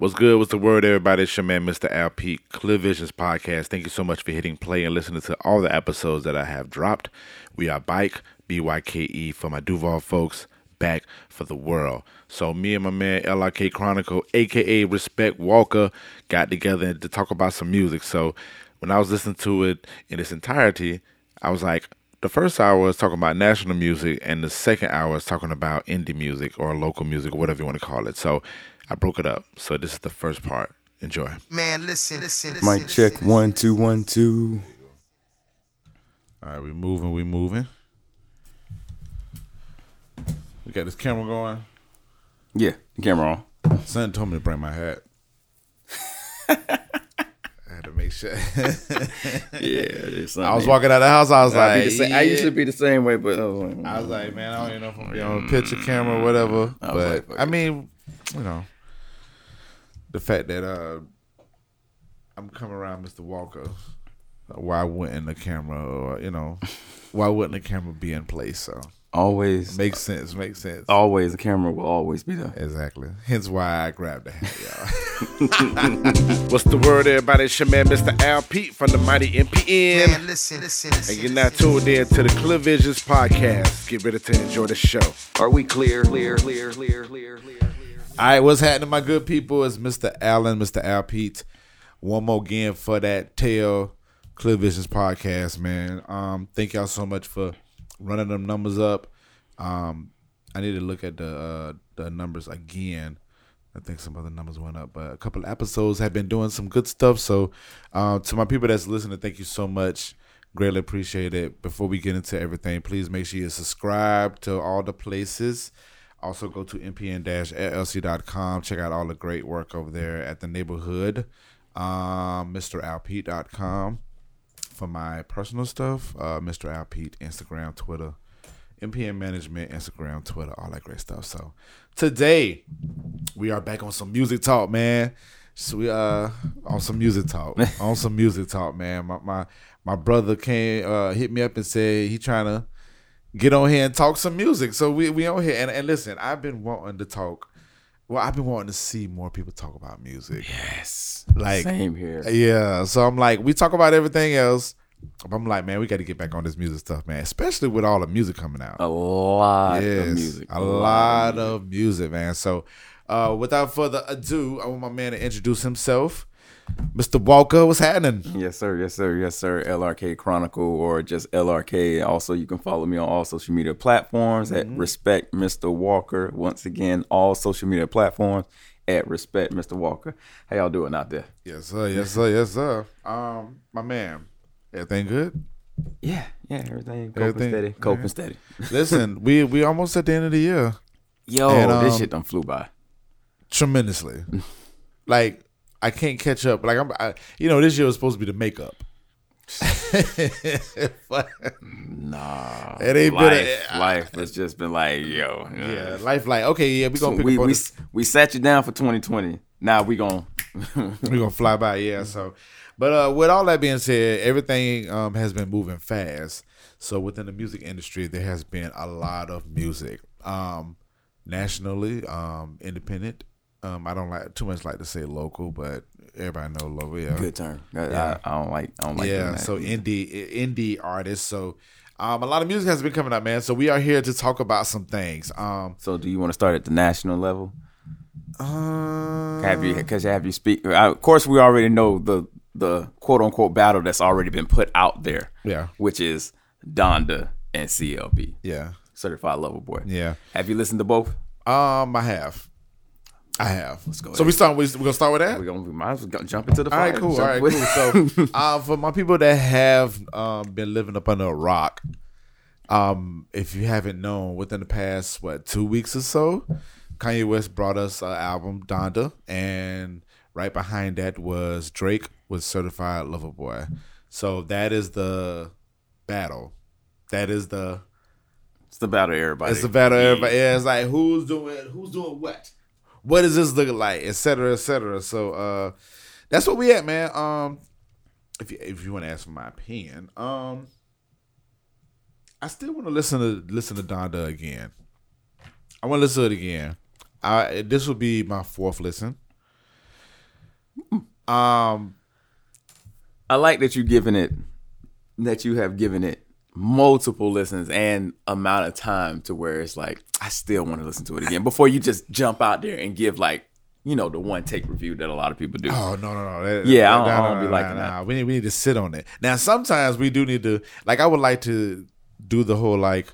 What's good? What's the word, everybody? It's your man, Mr. Al Pete, Clear Visions Podcast. Thank you so much for hitting play and listening to all the episodes that I have dropped. We are Bike, B Y K E, for my Duval folks, back for the world. So, me and my man, LRK Chronicle, aka Respect Walker, got together to talk about some music. So, when I was listening to it in its entirety, I was like, the first hour was talking about national music, and the second hour was talking about indie music or local music, or whatever you want to call it. So, I broke it up. So this is the first part. Enjoy. Man, listen, listen, listen. Mic check listen, one two one two. All right, we moving, we moving. We got this camera going. Yeah, the camera on. Son told me to bring my hat. I had to make sure. Yeah, I was walking out of the house. I was I, like, same, I used to be the same way, but I was like, I was like, man, I don't even know if I'm be on a picture camera or whatever. I But like, I mean, you know, the fact that uh, I'm coming around Mr. Walker, why wouldn't the camera, or you know, why wouldn't the camera be in place? So always, makes sense. Makes sense. always, the camera will always be there. Exactly. Hence why I grabbed the hat, y'all. What's the word, everybody? It's your man, Mr. Al Pete from the Mighty MPN. Man, listen, listen, listen. And you're now tuned in to the Clear Visions podcast. Get ready to enjoy the show. Are we clear? Clear, clear, clear, clear, clear, clear. All right, what's happening, my good people? It's Mr. Allen, Mr. Al Pete. One more again for that Tell Clear Visions podcast, man. Um, thank y'all so much for running them numbers up. Um, I need to look at the uh, the numbers again. I think some other numbers went up, but a couple episodes have been doing some good stuff. So, uh, to my people that's listening, thank you so much. Greatly appreciate it. Before we get into everything, please make sure you subscribe to all the places. Also, go to mpn-llc.com. Check out all the great work over there at the neighborhood. Um, MrAlpete.com for my personal stuff. Uh, Mr. Al Pete, Instagram, Twitter, MPN Management, Instagram, Twitter, all that great stuff. So today we are back on some music talk, man. So we uh on some music talk, on some music talk, man. My my my brother came uh hit me up and said he trying to get on here and talk some music. So we we on here and and listen, I've been wanting to talk. Well, I've been wanting to see more people talk about music. Yes, Like same here. yeah, so I'm like, we talk about everything else. But I'm like, man, we got to get back on this music stuff, man. Especially with all the music coming out. A lot yes, of music. a lot of music, man. So, uh, without further ado, I want my man to introduce himself. Mr. Walker, what's happening? Yes, sir. Yes, sir. Yes, sir. LRK Chronicle or just LRK. Also, you can follow me on all social media platforms at Respect Mr. Walker. Once again, all social media platforms at Respect Mr. Walker. How y'all doing out there? Yes, sir. Yes, sir. Yes, sir. Um, my man, everything good? Yeah, yeah. Everything coping Everything- steady. Coping yeah. steady. Listen, we we almost at the end of the year. Yo, And, this um, shit done flew by. tremendously. like I can't catch up. Like I'm, I, you know, this year was supposed to be the makeup. Nah, It ain't been life. a- life has just been like, yo, yeah, life like okay, yeah, we gonna pick we up we, this. we sat you down for 2020. Now we gonna we gonna fly by, yeah. So, but uh, with all that being said, everything um has been moving fast. So within the music industry, there has been a lot of music, um, nationally, um, independent. Um, I don't like too much like to say local, but everybody know local. Yeah, good term. I, Yeah. I, I don't like. I don't like. yeah, so indie indie artists. So um, a lot of music has been coming up, man. So we are here to talk about some things. Um, So do you want to start at the national level? uh, Have you? Because have you speak? uh, Of course, we already know the the quote unquote battle that's already been put out there. Yeah. Which is Donda and CLB, yeah, Certified Lover Boy. yeah. Have you listened to both? Um, I have, I have. Let's go So we start. We we gonna start with that. We're gonna we might as well jump into the All right, cool. All right, cool. So, uh, for my people that have um, been living up under a rock, um, if you haven't known, within the past what two weeks or so, Kanye West brought us an album Donda, and right behind that was Drake with Certified Lover Boy. So that is the battle. That is the it's the battle everybody. it's the battle. Everybody, yeah, it's like who's doing who's doing what. What does this look like, et cetera, et cetera. So uh, that's what we at, man. Um, if you if you want to ask for my opinion, um, I still want to listen to listen to Donda again. I want to listen to it again. I this will be my fourth listen. Um, I like that you giving it that you have given it multiple listens and amount of time to where it's like I still want to listen to it again before you just jump out there and give like you know the one take review that a lot of people do. Oh no no no! That- Yeah, I don't- nah, I don't be nah, that. We need we need to sit on it. Now sometimes we do need to like I would like to do the whole like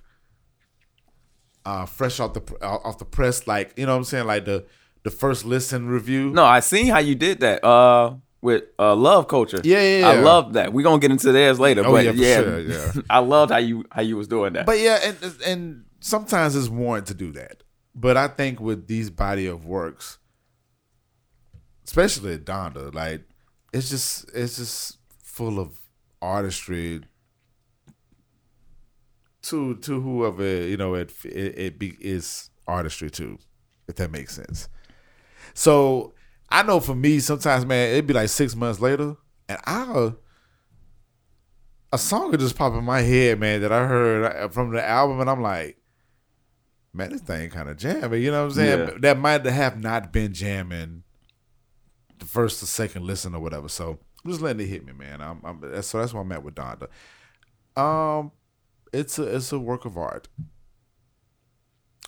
uh fresh off the off the press like you know what I'm saying like the the first listen review. No, I seen how you did that uh with uh love culture. Yeah, yeah, I love that. We're gonna get into theirs later. Oh, but yeah, yeah, sure, yeah. I loved how you how you was doing that. But yeah, and and sometimes it's warrant to do that. But I think with these body of works, especially Donda, like it's just it's just full of artistry to to whoever you know it it, it be, is artistry too, if that makes sense. So I know for me, sometimes man, it'd be like six months later, and I'll a song would just pop in my head, man, that I heard uh, from the album, and I'm like, man, this thing kind of jamming. You know what I'm saying? Yeah. That might have not been jamming the first or second listen or whatever. So I'm just letting it hit me, man. I'm, I'm that's, so that's why I'm at with Donda. Um, it's a it's a work of art.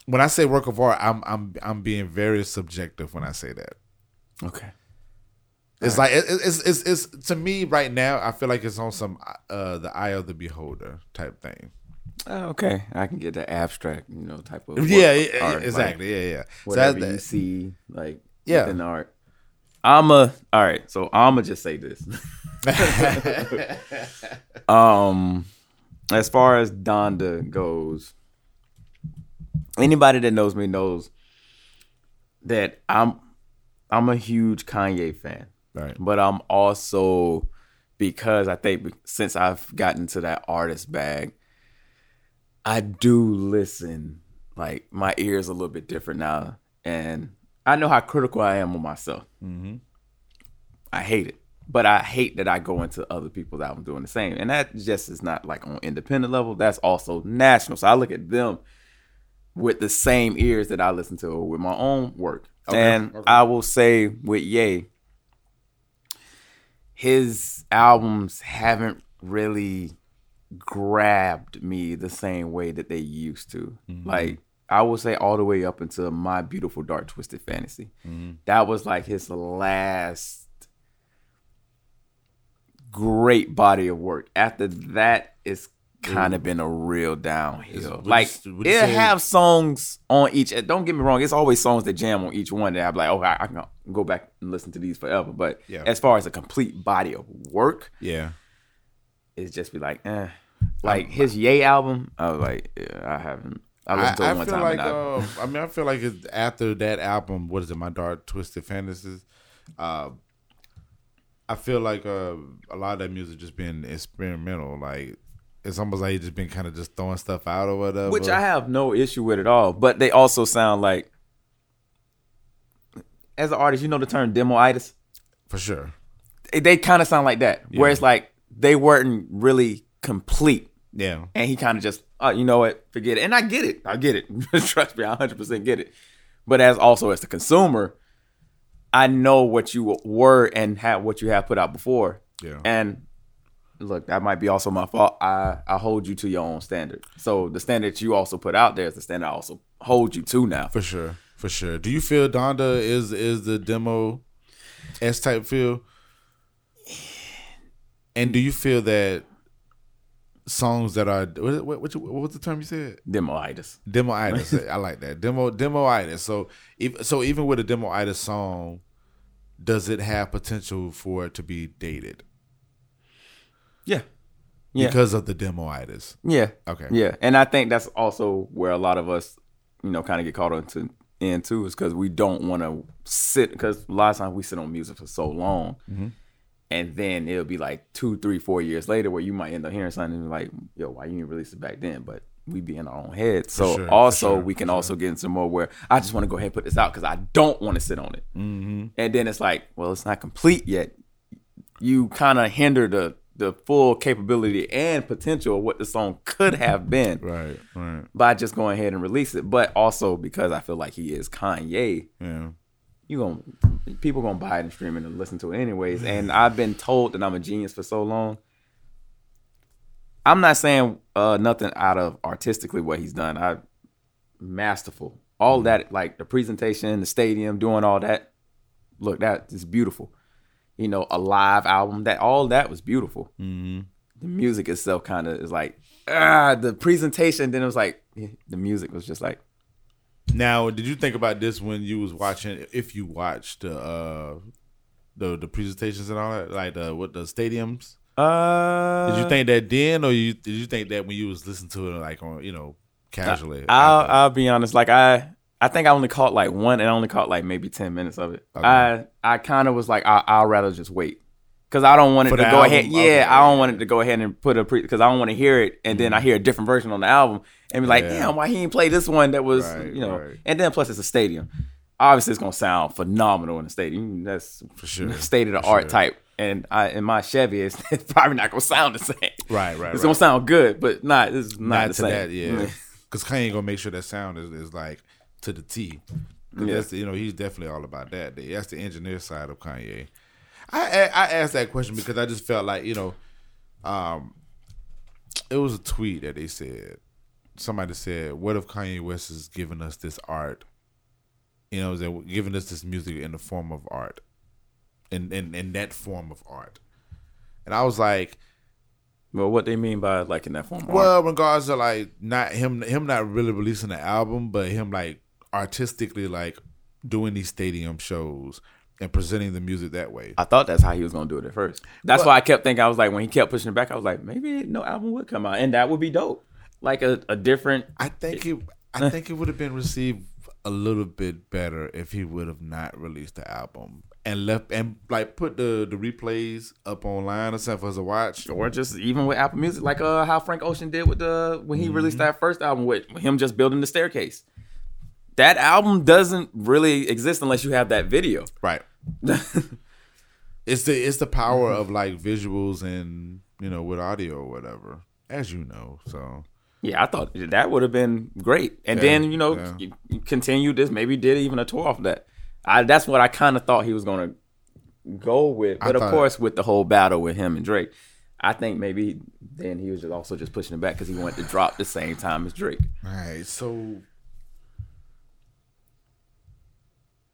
When I say work of art, I'm I'm I'm being very subjective when I say that. okay. It's like it, it's, it's it's to me right now. I feel like it's on some uh the eye of the beholder type thing. Uh, okay. I can get the abstract, you know, type of Yeah, yeah, art, like, exactly. yeah, yeah. So whatever that's you that. see, like Yeah. within the art. I'ma all right, so I'ma just say this. um as far as Donda goes, anybody that knows me knows that I'm I'm a huge Kanye fan. Right. But I'm also because I think since I've gotten to that artist bag, I do listen. Like my ears a little bit different now, and I know how critical I am of myself. Mm-hmm. I hate it, but I hate that I go into other people's albums doing the same, and that just is not like on independent level. That's also national. So I look at them with the same ears that I listen to with my own work, and okay. I will say with Ye, his albums haven't really grabbed me the same way that they used to. Like I would say all the way up until My Beautiful Dark Twisted Fantasy. That was like his last great body of work. After that, it's kind of been a real downhill. like it have songs on each. Don't get me wrong, it's always songs that jam on each one that I'm like, oh, I, I can go back and listen to these forever. But Yeah. as far as a complete body of work, Yeah. It's just be like, eh. Like his Ye album, I was like, yeah, I haven't. I listened to it I one feel time. like uh, I mean I feel like it's after that album, what is it, My Dark Twisted Fantasies? Uh, I feel like uh, a lot of that music just been experimental. Like it's almost like he just been kind of just throwing stuff out or whatever. which I have no issue with at all. But they also sound like, as an artist, you know the term demoitis. for sure. They, they kind of sound like that, where it's like they weren't really complete. Yeah. and he kind of just, oh, you know what, forget it. And I get it, I get it. Trust me, I 100% get it. But as also as the consumer, I know what you were and have what you have put out before. Yeah. And look, that might be also my fault. I I hold you to your own standard. So the standard you also put out there is the standard I also hold you to now. For sure, for sure. Do you feel Donda is is the demo S type feel? And do you feel that songs that are what what, what, what was the term you said? Demoitis. Demoitis. I like that. Demo demoitis. So if, so even with a demoitis song, does it have potential for it to be dated Yeah. Yeah. because of the demoitis? Yeah. Okay. Yeah, and I think that's also where a lot of us, you know, kind of get caught into in too, is because we don't want to sit. Because a lot of times we sit on music for so long, Mm-hmm. And then it'll be like two, three, four years later where you might end up hearing something and be like, "Yo, why you didn't release it back then?" But we be in our own head. So sure, also sure, we can also get into more where I just want to go ahead and put this out because I don't want to sit on it. Mm-hmm. And then it's like, well, it's not complete yet. You kind of hinder the the full capability and potential of what the song could have been Right. Right. by just going ahead and release it. But also because I feel like he is Kanye, Yeah. You gonna people gonna buy it and stream it and listen to it anyways. And I've been told that I'm a genius for so long. I'm not saying uh, nothing out of artistically what he's done. I masterful. All that, like the presentation, the stadium, doing all that. Look, that is beautiful. You know, a live album. That all that was beautiful. Mm-hmm. The music itself kind of is like ah. The presentation, then it was like the music was just like Now, did you think about this when you was watching? If you watched the uh, the the presentations and all that, like the what the stadiums. uh. Did you think that then, or you did you think that when you was listening to it, like on you know casually? I'll after? I'll be honest. Like I I think I only caught like one, and I only caught like maybe ten minutes of it. Okay. I I kind of was like I I'll rather just wait because I don't want it to the go ahead. Yeah, Okay. I don't want it to go ahead and put a pre because I don't want to hear it, and then I mm. hear a different version on the album and be like, Yeah. damn, why he ain't play this one that was Right, you know? right. And then plus it's a stadium. Obviously, it's gonna sound phenomenal in the stadium. That's For sure. state of the For art sure. type. And I in my Chevy, it's, it's probably not gonna sound the same. Right, right, It's right. gonna sound good, but not. It's not, not the to same. that, yeah. Because Kanye gonna make sure that sound is, is like to the T. Yeah. That's you know he's definitely all about that. That's the engineer side of Kanye. I I asked that question because I just felt like you know, um, it was a tweet that they said somebody said, "What if Kanye West is giving us this art? You know, they're giving us this music in the form of art, in in in that form of art." And I was like, Well, what they mean by like in that form? of art? well, regards to like not him, him not really releasing the album, but him like artistically like doing these stadium shows and presenting the music that way. I thought that's how he was gonna do it at first. That's why I kept thinking. I was like, when he kept pushing it back, I was like, maybe no album would come out, and that would be dope. Like a, a different. I think it, I think it would have been received a little bit better if he would have not released the album and left and like put the the replays up online or something for us to watch. Or just even with Apple Music, like uh how Frank Ocean did with the when he released that first album with him just building the staircase. That album doesn't really exist unless you have that video. Right. It's the it's the power mm-hmm. of like visuals and you know with audio or whatever, as you know. So Yeah, I thought that would have been great. And Yeah, then, you know, yeah. you- you continued this, maybe did even a tour off that. I that's what I kind of thought he was going to go with. I But of thought- course, with the whole battle with him and Drake, I think maybe then he was just also just pushing it back because he wanted to drop the same time as Drake. All right, so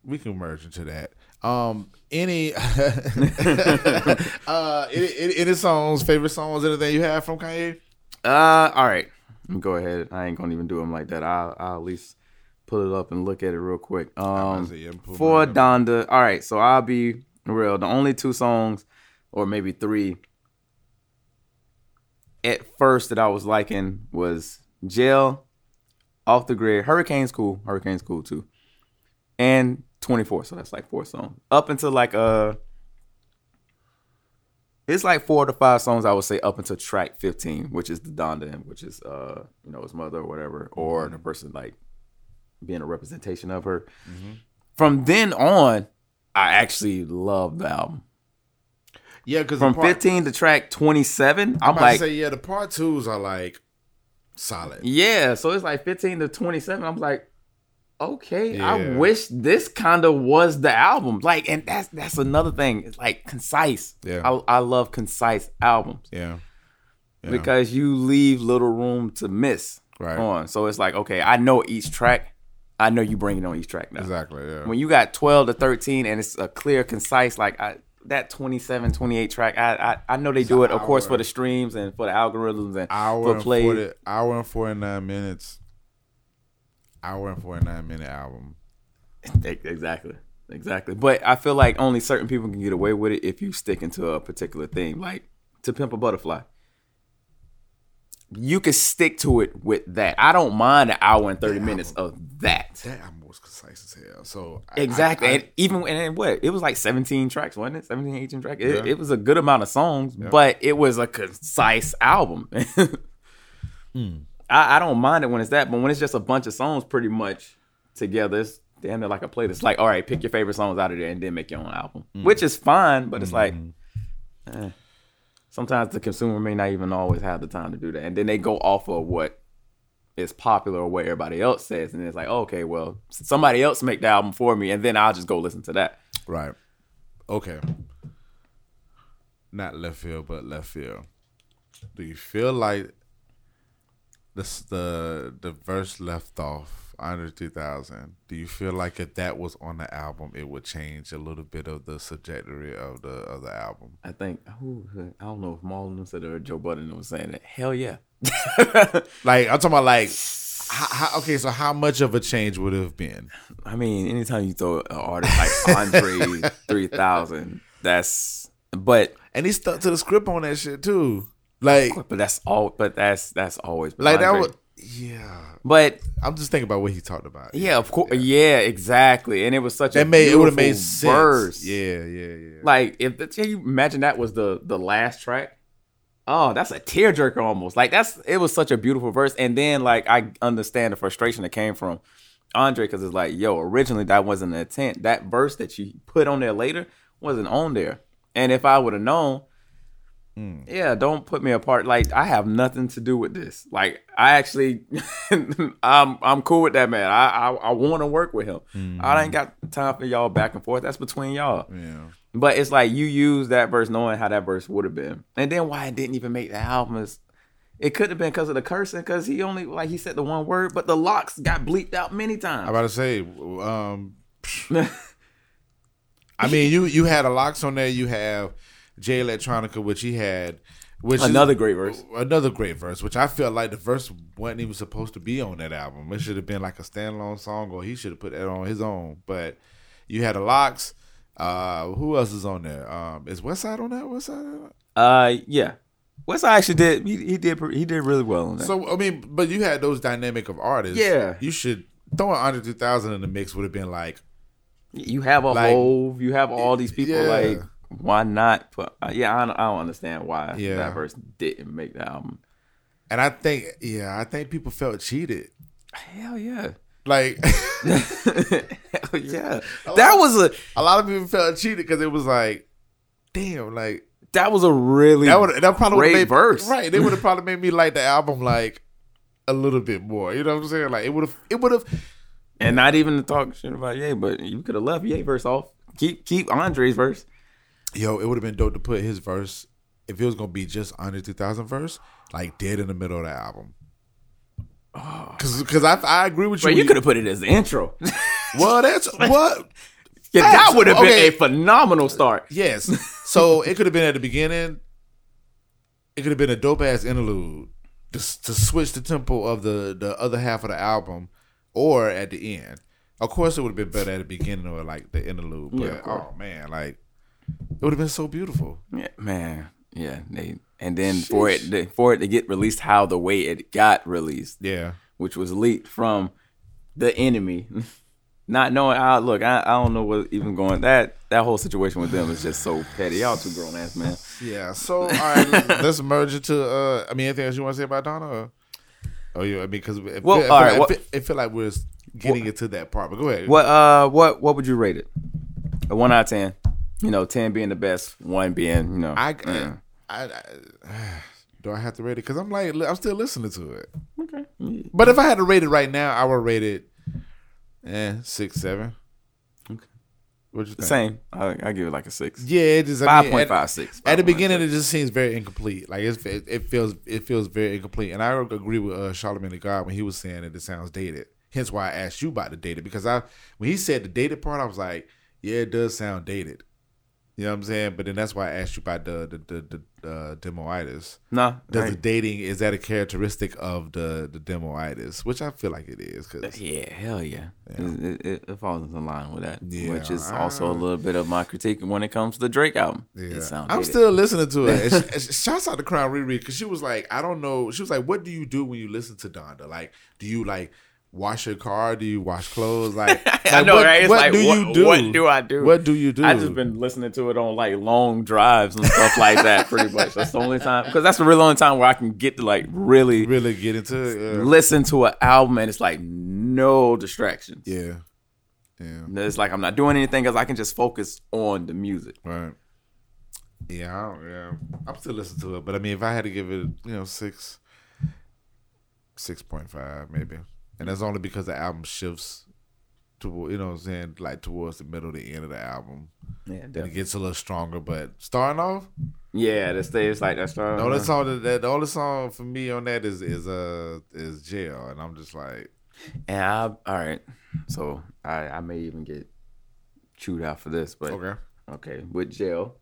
we can merge into that. Um, any, uh, any, any, songs, favorite songs, anything you have from Kanye? Uh, all right. Go ahead. I ain't gonna even do them like that. I'll, I'll at least pull it up and look at it real quick. Um, say, yeah, pull for. Donda. All right, so I'll be real. The only two songs, or maybe three, at first that I was liking was Jail, Off the Grid, Hurricane's cool, Hurricane's cool too, and 24. So that's like four songs. Up until like uh it's like four to five songs I would say up until track 15, which is the Donda, which is uh, you know, his mother or whatever, or the person like being a representation of her. From then on, I actually love the album. Yeah, because From 15 to track 27, I'm, I'm like, to say yeah, the part twos are like solid. yeah. So it's like 15 to 27. I'm like, okay, I wish this kind of was the album. Like, and that's that's another thing. It's like concise. Yeah. I, I love concise albums. Yeah, Yeah. because you leave little room to miss Right. on. So it's like, okay, I know each track. I know you bring it on each track now. exactly. Yeah, When you got 12 to 13 and it's a clear, concise, like I, that 27, 28 track, I I, I know they do it, of course, for the streams and for the algorithms and hour for and 40, hour and forty nine minutes. Hour and forty nine minute album. Exactly. Exactly. But I feel like only certain people can get away with it if you stick into a particular theme. Like to pimp a butterfly. You can stick to it with that. I don't mind an hour and 30 minutes of that. That album was concise as hell. So I- Exactly. I- I- and even and what? It was like 17 tracks, wasn't it? 17, 18 tracks. It, Yeah. it was a good amount of songs, but it was a concise album. Hmm. I, I don't mind it when it's that, but when it's just a bunch of songs pretty much together, it's damn near like a playlist. Like, all right, pick your favorite songs out of there and then make your own album. Hmm. Which is fine, but it's like Mm-hmm. eh. sometimes the consumer may not even always have the time to do that. And then they go off of what is popular or what everybody else says, and it's like, okay, well, somebody else make the album for me, and then I'll just go listen to that. Right. Okay. Not left field, but left field. Do you feel like this the the verse left off Andre two thousand? Do you feel like if that was on the album, it would change a little bit of the trajectory of the of the album? I think who I don't know if Marlon said it or Joe Budden was saying it. Hell yeah. Like I'm talking about like how, how, okay, so how much of a change would it have been? I mean, anytime you throw an artist like Andre three thousand, that's but And he stuck to the script on that shit too. Like but that's all but that's that's always been like that was yeah. but I'm just thinking about what he talked about. yeah, of course, yeah. exactly. And it was such a That made it would have beautiful made sense. verse. Yeah, yeah, yeah. Like if can you imagine that was the the last track? Oh, that's a tearjerker almost. Like that's it was such a beautiful verse. And then like I understand the frustration that came from Andre because it's like, yo, originally that wasn't the intent. That verse that you put on there later wasn't on there. And if I would have known, Hmm. yeah, don't put me apart. Like I have nothing to do with this. Like I actually, I'm I'm cool with that man. I I, I want to work with him. I ain't got time for y'all back and forth. That's between y'all. yeah. But it's like you use that verse knowing how that verse would have been. And then why it didn't even make the album is it could have been because of the cursing, because he only like he said the one word, but the LOX got bleeped out many times. I'm times. about to say, um, I mean, you you had a LOX on there. You have Jay Electronica, which he had, which is- Another great verse. another great verse, which I feel like the verse wasn't even supposed to be on that album. It should have been like a standalone song, or he should have put that on his own. But you had a LOX. Uh, who else is on there? Um, is Westside on that? Westside. Uh yeah. Westside actually did he, he did he did really well on that. So I mean, but you had those dynamic of artists. Yeah. you should throwing Andre 2000 in the mix would have been like, you have a like- Hove, you have all these people Yeah. like why not put uh, yeah, I don't, I don't understand why Yeah. that verse didn't make the album. and I think, yeah, I think people felt cheated. Hell yeah. Like Hell yeah. That was a a lot of people felt cheated because it was like, damn, like that was a really that would that probably would great made verse. right. They would have probably made me like the album like a little bit more. You know what I'm saying? Like it would have, it would have. And not even to talk shit about Ye, but you could have left Ye verse off. Keep keep Andre's verse. Yo, it would have been dope to put his verse if it was gonna be just Andre 2000 verse, like dead in the middle of the album. Ah. Cause, cause I, I agree with you. But you could have put it as the intro. Well, that's what. Yeah, that would have Okay. been a phenomenal start. Yes. So it could have been at the beginning. It could have been a dope ass interlude to, to switch the tempo of the the other half of the album, or at the end. Of course, it would have been better at the beginning or like the interlude. But Yeah, oh man, like it would have been so beautiful. Yeah, man. Yeah, they and then for it for it to get released how the way it got released, Yeah. which was leaked from the enemy. Not knowing how look, I, I don't know what even going that that whole situation with them is just so petty. Y'all two grown ass man. Yeah. So all right, let's merge into. Uh, I mean, anything else you want to say about Donda? Or, oh, you. I mean, because it, Well, feel- all I right, what- like, it feel like we're getting into that part. But go ahead. What uh what what would you rate it? A one out of ten. You know, ten being the best, one being you know. I, yeah. I, I, do I have to rate it? Because I'm like, I'm still listening to it. okay. But if I had to rate it right now, I would rate it, eh, six, seven. Okay. What you think? Same. I I give it like a six. Yeah, it just I mean, point at- five. At the beginning, it just seems very incomplete. Like it's, it, it feels, it feels very incomplete. And I agree with uh, Charlamagne the God when he was saying that it sounds dated. Hence why I asked you about the dated because I, when he said the dated part, I was like, yeah, it does sound dated. You know what I'm saying? But then that's why I asked you about the the the, the uh, demoitis. no. Does the dating is that a characteristic of the the demoitis? Which I feel like it is because Yeah, hell yeah. It, it, it falls into line with that, Yeah, which is I- also a little bit of my critique when it comes to the Drake album. Yeah. I'm still listening to it. And sh- shouts out to Crown Riri because she was like, I don't know. She was like, what do you do when you listen to Donda? Like, do you like wash your car? Do you wash clothes? Like, I know, what, right? It's what like, do what- you do? what do I do? What do you do? I just been listening to it on like long drives and stuff like that. Pretty much. That's the only time because that's the real only time where I can get to like really really get into it. Yeah. listen to an album and it's like no distractions. Yeah. Yeah. It's like I'm not doing anything because I can just focus on the music. Right. Yeah, I don't, yeah. I'm still listening to it, but I mean, if I had to give it, you know, six, six point five maybe, and that's only because the album shifts to you know what I'm saying like towards the middle, the end of the album. Yeah, Then it gets a little stronger, but starting off, Yeah, the stage like that's the only song that, that the only song for me on that is is uh is jail, and I'm just like, And I, all right, so I, I may even get chewed out for this, but okay, okay, with jail,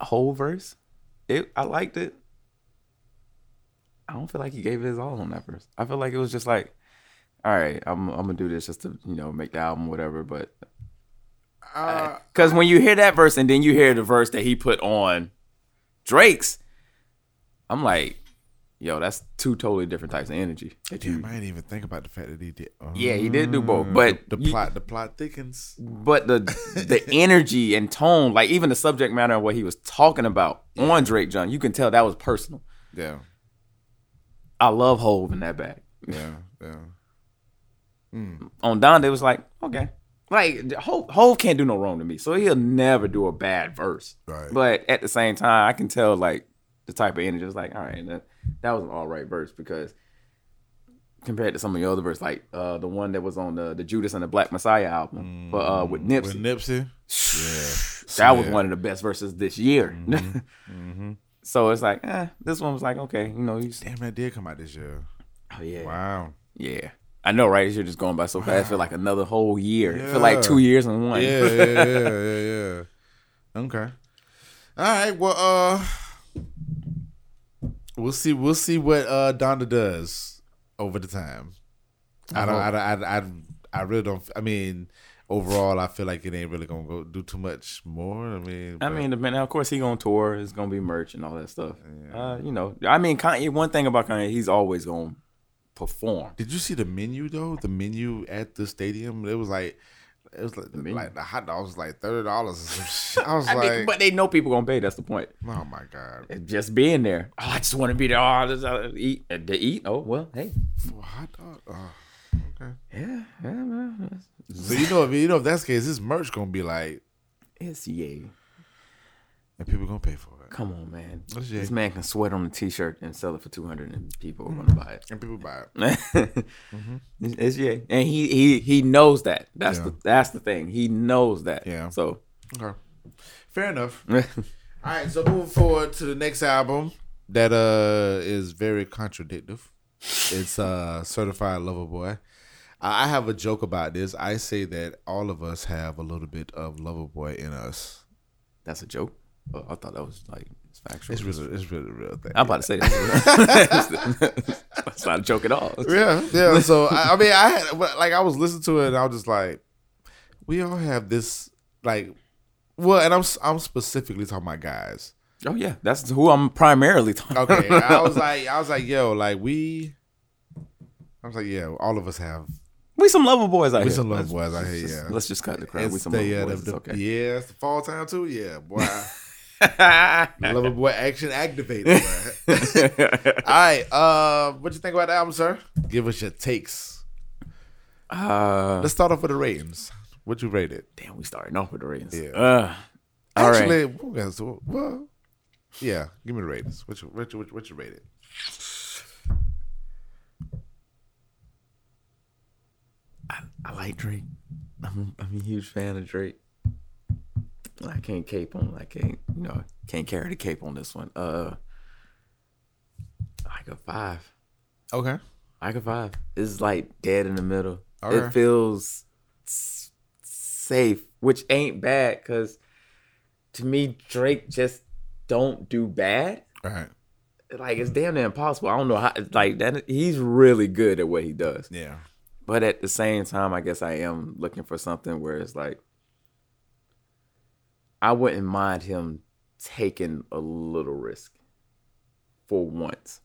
whole verse, it I liked it. I don't feel like he gave it his all on that verse. I feel like it was just like, all right, I'm I'm gonna do this just to you know make the album whatever, but uh, because when you hear that verse and then you hear the verse that he put on Drake's, I'm like, yo, that's two totally different types of energy. That you, damn, I didn't even think about the fact that he did. yeah, he did do both, Uh, but the you- plot the plot thickens. but the the energy and tone, like even the subject matter of what he was talking about on Drake John, you can tell that was personal. Yeah, I love Hove in that bag. yeah, yeah. On Donda, it was like, okay. Like Hove, Hove can't do no wrong to me, so he'll never do a bad verse. Right. But at the same time, I can tell like the type of energy. It's like, all right, that, that was an all right verse because compared to some of the other verses, like uh, the one that was on the the Judas and the Black Messiah album, but uh, with Nipsey, With Nipsey, yeah, that was one of the best verses this year. So it's like, eh, this one was like, okay, you know, you, Damn, that did come out this year. oh yeah, Wow. yeah. I know, right? This year just going by so fast. For like another whole year. It feel like two years in one. Yeah, yeah, yeah, yeah, yeah. Okay. All right. Well, uh, we'll see. We'll see what uh Donda does over the time. I don't. I, don't- I, I, I really don't. I mean, overall, I feel like it ain't really gonna go do too much more. I mean, I but- mean, man, of course he gonna tour. It's gonna be merch and all that stuff. Uh, you know, I mean, Kanye. One thing about Kanye, he's always gonna perform. Did you see the menu though? The menu at the stadium. It was like. It was like, menu? like the hot dogs was like thirty dollars or some shit. I was I like, mean, but they know people gonna pay. That's the point. oh my god, Just being there. Oh, I just want to be there. Oh, just, uh, eat. Uh, to eat. Oh well, hey. for hot dog. Oh, okay. Yeah, yeah, man. So you know, if you know if that's the case, this merch gonna be like, It's yay. and people gonna pay for it, Come on, man. Yay. This man can sweat on a t-shirt and sell it for two hundred, and people are gonna buy it. and people buy it. It's- It's yeah, and he he he knows that. That's Yeah. the that's the thing. He knows that. Yeah. So Okay, fair enough. All right, so moving forward to the next album that uh is very contradictive. It's uh Certified Lover Boy. I have a joke about this. I say that all of us have a little bit of Lover Boy in us. that's a joke. Oh, I thought that was like it's factual. It's really, it's really a real thing. I'm about to say that. That's not a joke at all. Yeah, yeah. So I, I mean, I had like I was listening to it, and I was just like, we all have this like, well, and I'm I'm specifically talking about guys. Oh yeah, that's who I'm primarily talking. Okay, I was like, I was like, yo, like we, I was like, yeah, all of us have. we some lover boys out We here. some lover boys out here, yeah. Let's just cut the crap. We some lover boys. the, okay. yeah, it's the fall time too. Yeah, boy, lover boy action activated. all right, uh, what you think about the album, sir? Give us your takes. Uh, Let's start off with the ratings. What you rate it? damn, we starting off with the ratings. Yeah. Uh. Actually, we'll get to- well, yeah. Give me the ratings. What you what you what you, what you rate it? I like Drake. I'm, I'm a huge fan of Drake. I can't cape on. I can't, you know, can't carry the cape on this one. Uh, like a five. Okay. Like a five. It's like dead in the middle. Okay. It feels s- safe, which ain't bad because to me Drake just don't do bad. Right. Like it's damn near impossible. I don't know how. Like that, he's really good at what he does. Yeah. But at the same time, I guess I am looking for something where it's like I wouldn't mind him taking a little risk for once.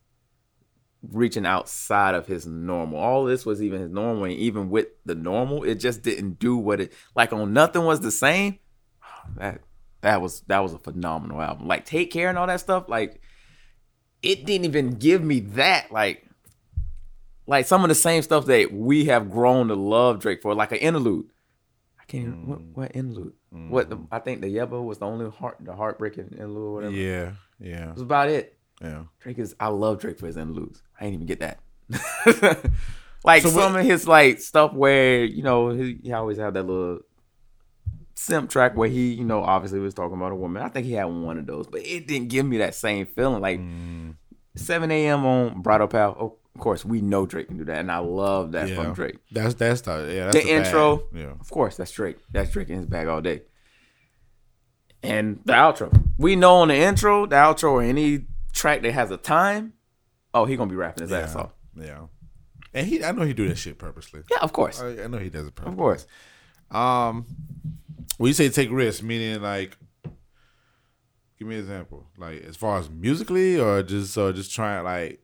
Reaching outside of his normal. All this was even his normal, and even with the normal, it just didn't do what it like on nothing was the same. That that was that was a phenomenal album. Like Take Care and all that stuff, like it didn't even give me that. Like like some of the same stuff that we have grown to love Drake for, like an interlude. I can't even, what, mm-hmm. what interlude? What the, mm-hmm. I think the Yebba was the only heart the heartbreaking interlude or whatever. Yeah. Yeah. It was about it. Yeah. Drake is. I love Drake for his interludes. I ain't even get that. like So some what- of his like stuff where you know he, he always had that little simp track where he you know obviously was talking about a woman. I think he had one of those, but it didn't give me that same feeling. Like Mm. 7 a.m. on Bridle Path. Oh, of course, we know Drake can do that, and I love that Yeah. from Drake. That's that's the yeah. That's The bag. intro. Yeah. Of course, that's Drake. That's Drake in his bag all day. And the outro. We know on the intro, the outro, or any track that has a time, oh, he gonna be rapping his ass off. Yeah. And he, I know he do that shit purposely. Yeah, of course, I, I know he does it purposely. of course. Um, when you say take risks, meaning like, give me an example. Like as far as musically, or just or just trying like,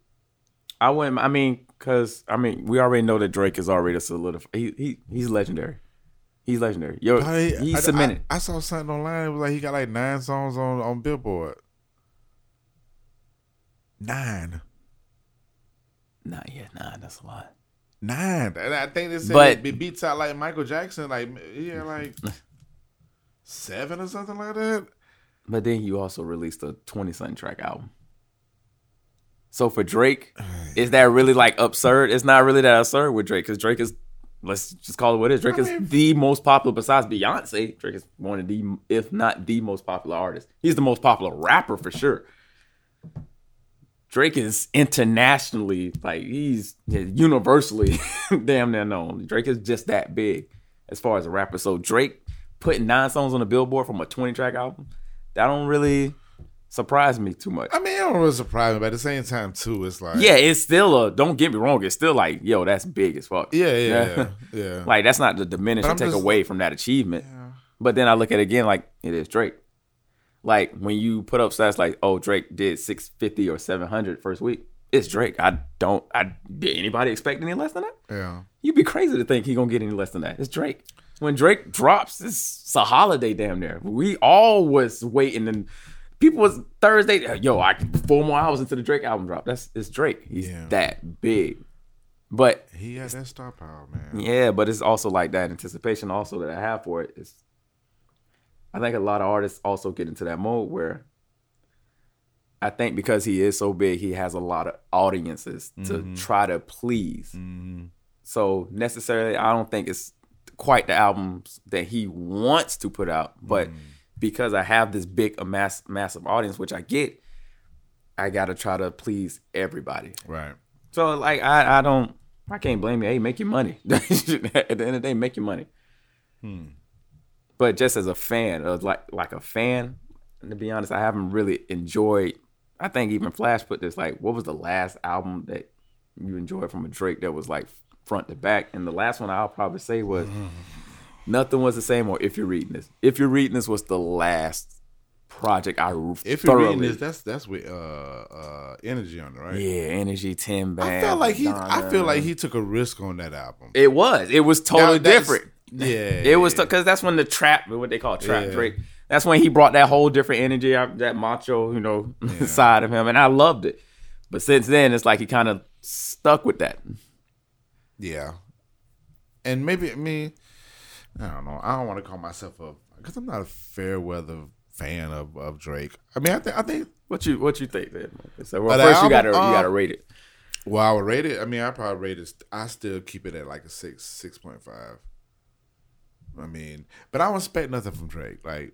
I wouldn't. I mean, cause I mean, we already know that Drake is already a solidified. He he he's legendary. He's legendary. Yo, I, he's I, cemented. I, I saw something online. It was like he got like nine songs on on Billboard. Nine, nah, yeah, Nine. that's a lot. nine. And I think they said But- it beats out like Michael Jackson. Like yeah, like seven or something like that. But then you also released a 20 something track album. So for Drake, is that really like absurd? It's not really that absurd with Drake because Drake is, let's just call it what it is. Drake I is the most popular besides Beyonce. Drake is one of the, if not the most popular artist. He's the most popular rapper for sure. Drake is internationally, like he's universally damn near known. Drake is just that big as far as a rapper. So Drake putting nine songs on the billboard from a 20 track album, that don't really surprise me too much. I mean, it don't really surprise me, but at the same time too, it's like Yeah, it's still a don't get me wrong, it's still like, yo, that's big as fuck. yeah, yeah, yeah. yeah. like that's not to diminish or take just- away from that achievement. But then I look at it again like it is Drake. Like when you put up stats like, oh, Drake did 650 or 700 first week, it's Drake. I don't, I did anybody expect any less than that? yeah. You'd be crazy to think he gonna get any less than that. It's Drake. When Drake drops, it's, a holiday damn near. We all was waiting and people was Thursday. Yo, I four more hours into the Drake album drop. That's it's Drake. He's Yeah. that big. But He has that star power, man. yeah, but it's also like that anticipation also that I have for it is I think a lot of artists also get into that mode where I think because he is so big, he has a lot of audiences to mm-hmm. try to please. Mm-hmm. So necessarily, I don't think it's quite the albums that he wants to put out, but mm. because I have this big, a mass, massive audience, which I get, I gotta try to please everybody. Right. So like I, I don't I can't blame you. Hey, make your money. At the end of the day, make your money. Hmm. But just as a fan, like like a fan, and to be honest, I haven't really enjoyed. I think even Flash put this like, what was the last album that you enjoyed from a Drake that was like front to back? And the last one I'll probably say was Nothing Was the Same or If You're Reading This. If You're Reading This was the last project I wrote. If you're reading this, that's that's with uh uh energy on it, right? yeah, Energy, ten Tim I felt like he I feel like he took a risk on that album. It was. It was totally that's- different. Yeah. It was because that's when the trap, what they call trap Yeah. Drake. That's when he brought that whole different energy, out, that macho, you know, side of him, and I loved it. But since then, it's like he kind of stuck with that. Yeah. And maybe I mean, I don't know. I don't want to call myself a because I'm not a fair weather fan of, of Drake. I mean, I think I think What you what you think then? So well, first you gotta you uh, gotta rate it. well, I would rate it. I mean, I probably rate it. I still keep it at like a six, six point five. I mean, but I don't expect nothing from Drake. Like,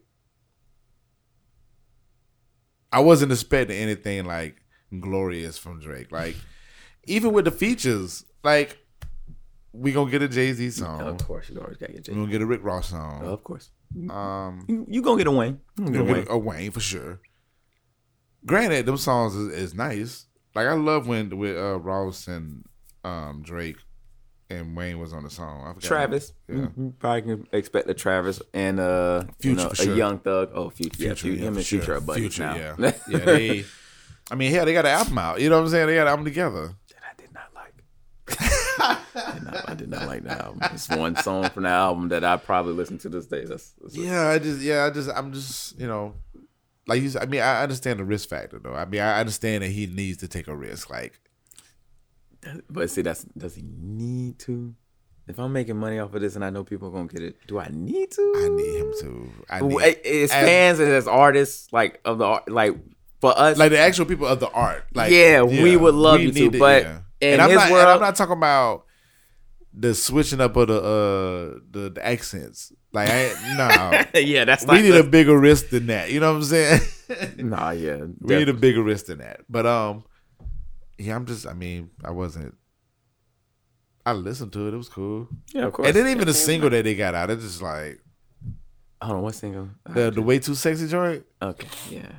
I wasn't expecting anything like glorious from Drake. Like, even with the features, like we gonna get a Jay Z song. Of course, you always gotta get Jay. We gonna get a Rick Ross song. Of course, Um, you, you gonna get a Wayne. You gonna gonna get a get a, a Wayne for sure. Granted, them songs is, is nice. Like I love when with uh, Ross and um, Drake and Wayne was on the song. I forgot. Travis. Yeah. You, you probably can expect a Travis and uh, you Future know, for a young thug. Oh, future, yeah, future, him and sure. future are buddies Future, now. Yeah, yeah. They, I mean, hell, they got an album out. You know what I'm saying? They got an album together. that I did not like. I, did not, I did not like the album. It's one song from the album that I probably listen to this day. That's, that's Yeah, I just, yeah, I just, I'm just, you know, like you. said, I mean, I understand the risk factor though. I mean, I understand that he needs to take a risk. Like, But see, that's does he need to? If I'm making money off of this and I know people are gonna get it, do I need to? I need him to. I need, eh, eh, As as- fans and as artists, like of the art, like for us, like the actual people of the art. Like, Yeah, we would love you to, but in and I'm not, and I'm not talking about the switching up of the uh the, the accents. Like, I no, yeah, that's we not need a bigger risk than that. You know what I'm saying? nah, yeah, we need a bigger risk than that. But um, yeah, I'm just. I mean, I wasn't. I listened to it. It was cool. yeah, of course. And then even the single that they got out, it's just like hold on, what single? the the way too sexy joint. Okay, yeah,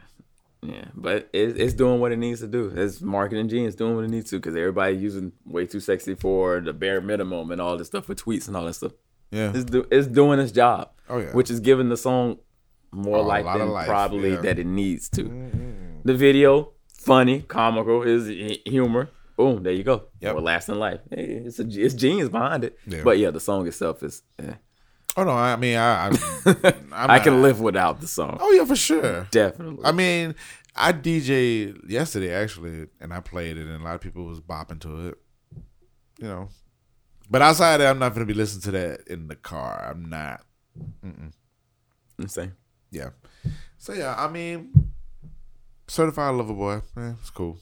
yeah, but it, it's doing what it needs to do. It's marketing genius doing what it needs to because everybody using way too sexy for the bare minimum and all this stuff for tweets and all that stuff. Yeah, It's do, it's doing its job. Oh, yeah. which is giving the song more Oh, life than life, probably yeah. Mm-hmm. that it needs to. The video funny, comical, is humor. Boom, there you go. Yep. More lasting life. Hey, it's a it's genius behind it. Yeah. But yeah, the song itself is. Eh. Oh no, I mean, I I, not- can live without the song. Oh yeah, for sure. Definitely. I mean, I DJ yesterday actually, and I played it, and a lot of people was bopping to it. You know, but outside of that, I'm not gonna be listening to that in the car. I'm not. Mm-mm. Insane. Yeah. So yeah, I mean, certified lover boy, eh, it's cool.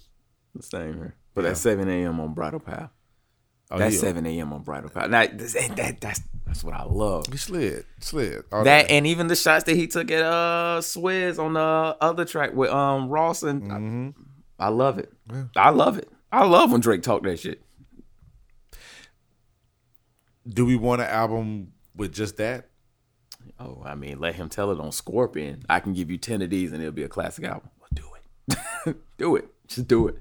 The same here. But at 7 a.m. on Bridle Path. Oh, That's yeah. 7 a.m. on Bridle Path. Now, that, that, that's, that's what I love. He slid, slid. All That and even the shots that he took at uh Swizz on the other track with um Ross and I, I love it. I love it. I love when Drake talk that shit. Do we want an album with just that? Oh, I mean, let him tell it on Scorpion. I can give you ten of these and it'll be a classic album. Well, do it. do it. Just do it.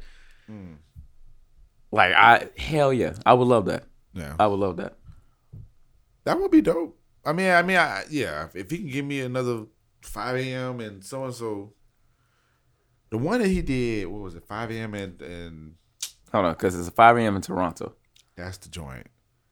Like I hell yeah. I would love that. Yeah, I would love that. That would be dope. I mean, I mean, I, yeah. If he can give me another 5 a.m. and so and so, the one that he did, what was it, 5 a.m. and and Hold on, because it's 5 a.m. in Toronto. that's the joint.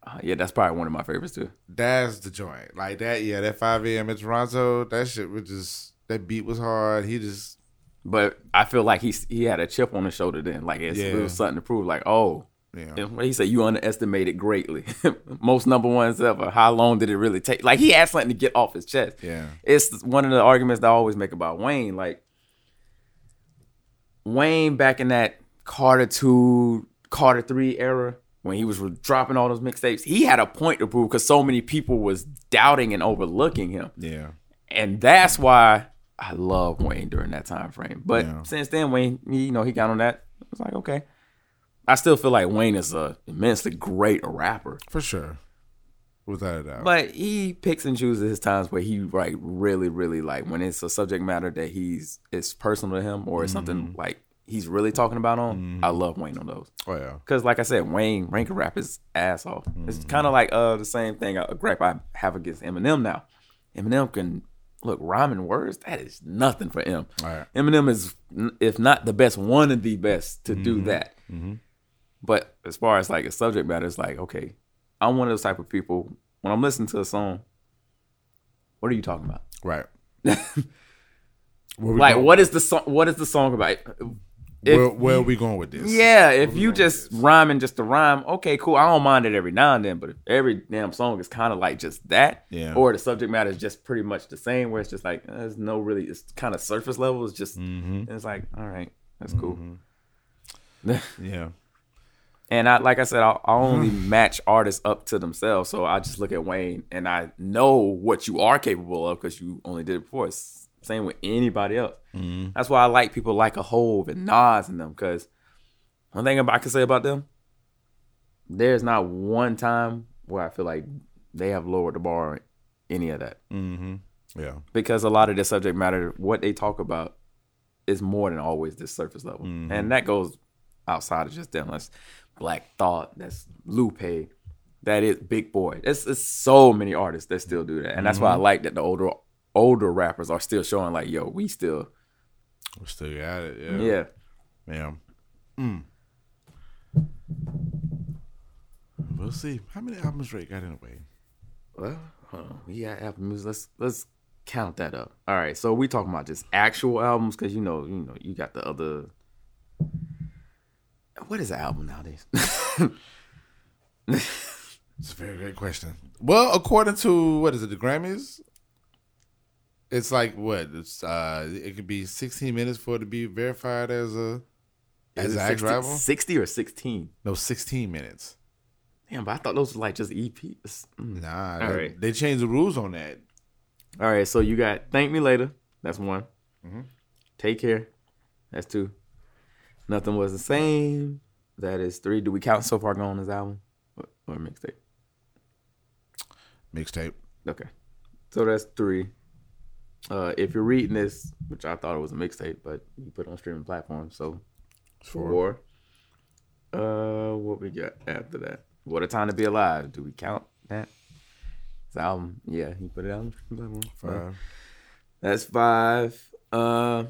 Uh, yeah, that's probably one of my favorites too. That's the joint. Like that, yeah. That 5 a.m. in Toronto, that shit was just that beat was hard. He just But I feel like he he had a chip on his shoulder then. Like it's, it was something to prove. Like, oh, Yeah. And he said, you underestimated greatly. Most number ones ever. How long did it really take? Like he had something to get off his chest. Yeah. It's one of the arguments that I always make about Wayne. Like Wayne back in that Carter two, Carter three era, when he was dropping all those mixtapes, he had a point to prove because so many people was doubting and overlooking him. Yeah. And that's why I love Wayne during that time frame. But Yeah. since then, Wayne, you know, he got on that. I was like, okay. I still feel like Wayne is a immensely great rapper, For sure. Without a doubt. but he picks and chooses his times where he like really, really like when it's a subject matter that he's it's personal to him or it's something mm-hmm. like he's really talking about on. I mm-hmm. love Wayne on those. oh yeah. Cause like I said, Wayne Wayne can rap his ass off. It's mm-hmm. kind of like uh the same thing uh, a gripe I have against Eminem now. Eminem can look rhyming words. That is nothing for him. Right. Eminem is if not the best, one of the best to do that. But as far as like a subject matter, it's like okay, I'm one of those type of people. When I'm listening to a song, what are you talking about? Right. Like going- what is the song? What is the song about? If where, where are we going with this? Yeah, if you just rhyming just to rhyme, okay, cool. I don't mind it every now and then, but if every damn song is kind of like just that, Yeah. or the subject matter is just pretty much the same, where it's just like uh, there's no really, it's kind of surface level. It's just, Mm-hmm. it's like, all right, that's cool. Yeah. And I, like I said, I, I uh-huh. only match artists up to themselves, so I just look at Wayne and I know what you are capable of because you only did it before. It's same with anybody else. Mm-hmm. That's why I like people like a Hove and Nas and them because one thing I can say about them, there's not one time where I feel like they have lowered the bar on any of that mm-hmm. Yeah. because a lot of the subject matter, what they talk about, is more than always this surface level, mm-hmm. and that goes outside of just them. That's Black Thought, that's Lupe, that is Big Boi. It's, it's so many artists that still do that, and that's why I like that the older older rappers are still showing like, yo, we still, We still got it. Yeah. yeah. Yeah. Mm. We'll see. How many albums Drake got anyway? Well, hold on. we got Music. Let's let's count that up. All right, so we talking about just actual albums because you know you know you got the other. What is an album nowadays? It's a very great question. Well, according to what is it, the Grammys? It's like what? It's uh, it could be 16 minutes for it to be verified as a as Is an it act 60, rival. 60 or 16? No, 16 minutes. Damn, but I thought those were like just EPs. Mm. Nah, All they, right. they changed the rules on that. All right, so you got Thank Me Later. That's one. Mhm. Take Care. That's two. Nothing Was the Same. That is three. Do we count So Far Gone as album or, or mixtape? Mixtape. Okay. So that's three. Uh, if you're reading this, which I thought it was a mixtape, but you put it on streaming platforms, so Four. four. Uh, what we got after that? What a time to be alive. Do we count that? It's album. Yeah, he put it out on streaming platforms. Five. That's five. Uh,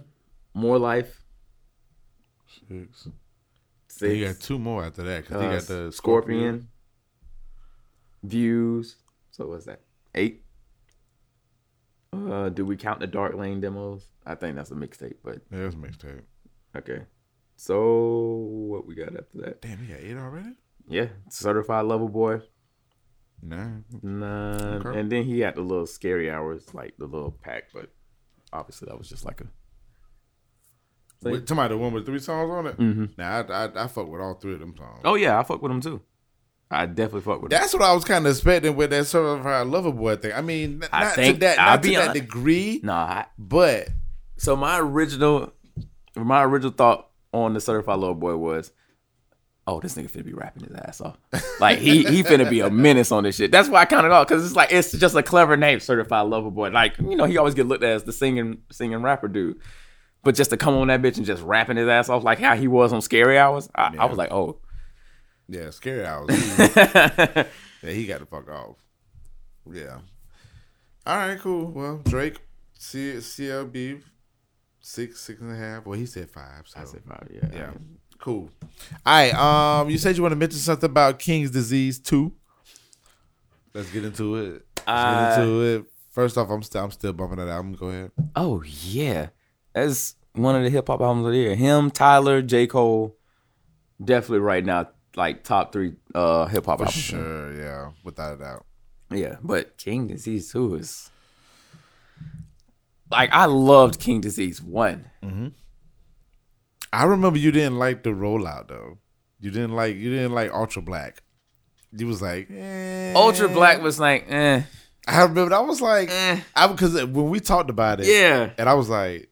more life. Six. Six. He got two more after that because he Uh, got the Scorpion. Views. So what's that? Eight. Uh, do we count the Dark Lane demos? I think that's a mixtape, but Yeah, that's mixtape. okay. So what we got after that? Damn, he got eight already. Yeah, Certified Lover Boy. Nah. Nine. Okay. And then he had the little scary hours, like the little pack, but obviously that was just like a. Wait, about the one with three songs on it. Mm-hmm. Nah, I, I I fuck with all three of them songs. Oh yeah, I fuck with them too. I definitely fuck with. That's what I was kind of expecting with that certified lover boy thing. I mean, I not think- to that, not to be that honest- degree, Nah, I, but So my original, my original thought on the certified lover boy was, oh, this nigga finna be rapping his ass off. Like he he finna be a menace on this shit. That's why I counted off because it's like it's just a clever name, certified lover boy. Like you know he always get looked at as the singing singing rapper dude. But just to come on that bitch and just rapping his ass off like how he was on Scary Hours, I, I was like, oh, yeah, scary hours. yeah, he got the fuck off. Yeah. All right, cool. Well, Drake, C- CLB, six, six and a half. Well, he said five. So I said five, yeah, yeah, cool. All right. Um, you said you want to mention something about King's disease two. Let's get into it. Let's Uh, get into it. First off, I'm still I'm still bumping that album. Go ahead. Oh yeah, that's one of the hip hop albums of the year. Him, Tyler, J Cole, definitely right now like top three uh hip hop For albums. sure, yeah, without a doubt. Yeah, but King Disease Two is like I loved King Disease One. Mm-hmm. I remember you didn't like the rollout though. You didn't like you didn't like Ultra Black. You was like eh. Ultra Black was like, eh, I remember I was like eh, I because when we talked about it, yeah. and I was like,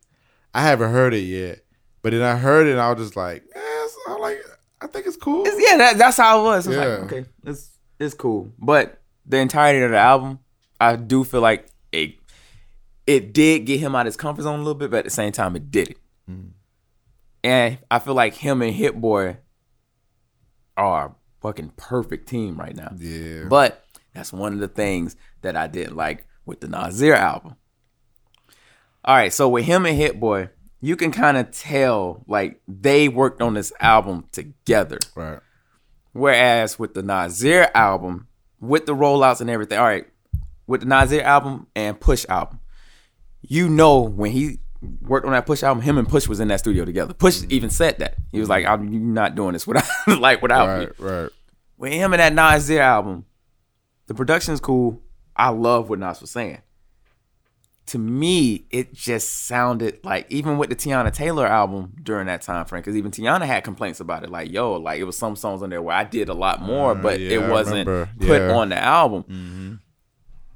I haven't heard it yet, but then I heard it and I was just like, eh, it's- I like I think it's cool. It's- yeah, that, that's how it was. It's Yeah. like, okay, it's it's cool. But the entirety of the album, I do feel like it it did get him out of his comfort zone a little bit, but at the same time, it did it. And I feel like him and Hit Boy are a fucking perfect team right now. Yeah, But that's one of the things that I didn't like with the Nasir album. All right, so with him and Hit Boy, you can kind of tell like they worked on this album together. right. Whereas with the Nasir album, with the rollouts and everything, all right, with the Nasir album and Push album, you know when he worked on that Push album, him and Push was in that studio together. Push mm-hmm. even said that he was like, "I'm you're not doing this without like without me." Right, right. With him and that Nasir album, the production's cool. I love what Nas was saying. To me, it just sounded like even with the Teyana Taylor album during that time frame, because even Teyana had complaints about it. Like, yo, like it was some songs on there where I did a lot more, Uh, but yeah, it wasn't put Yeah. on the album. Mhm.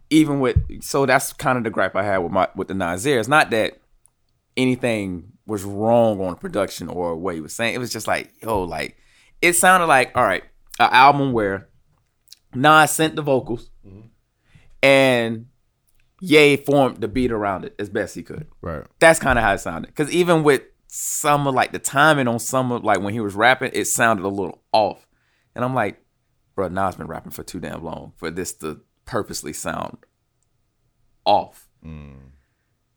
Even with so that's kind of the gripe I had with my with the Nasir. It's not that anything was wrong on production or what he was saying. It was just like, yo, like it sounded like all right, an album where Nas sent the vocals and Ye formed the beat around it as best he could. Right. That's kind of how it sounded. Because even with some of like the timing on some of like when he was rapping, it sounded a little off. And I'm like, bro, Nas been rapping for too damn long for this to purposely sound off. Mm.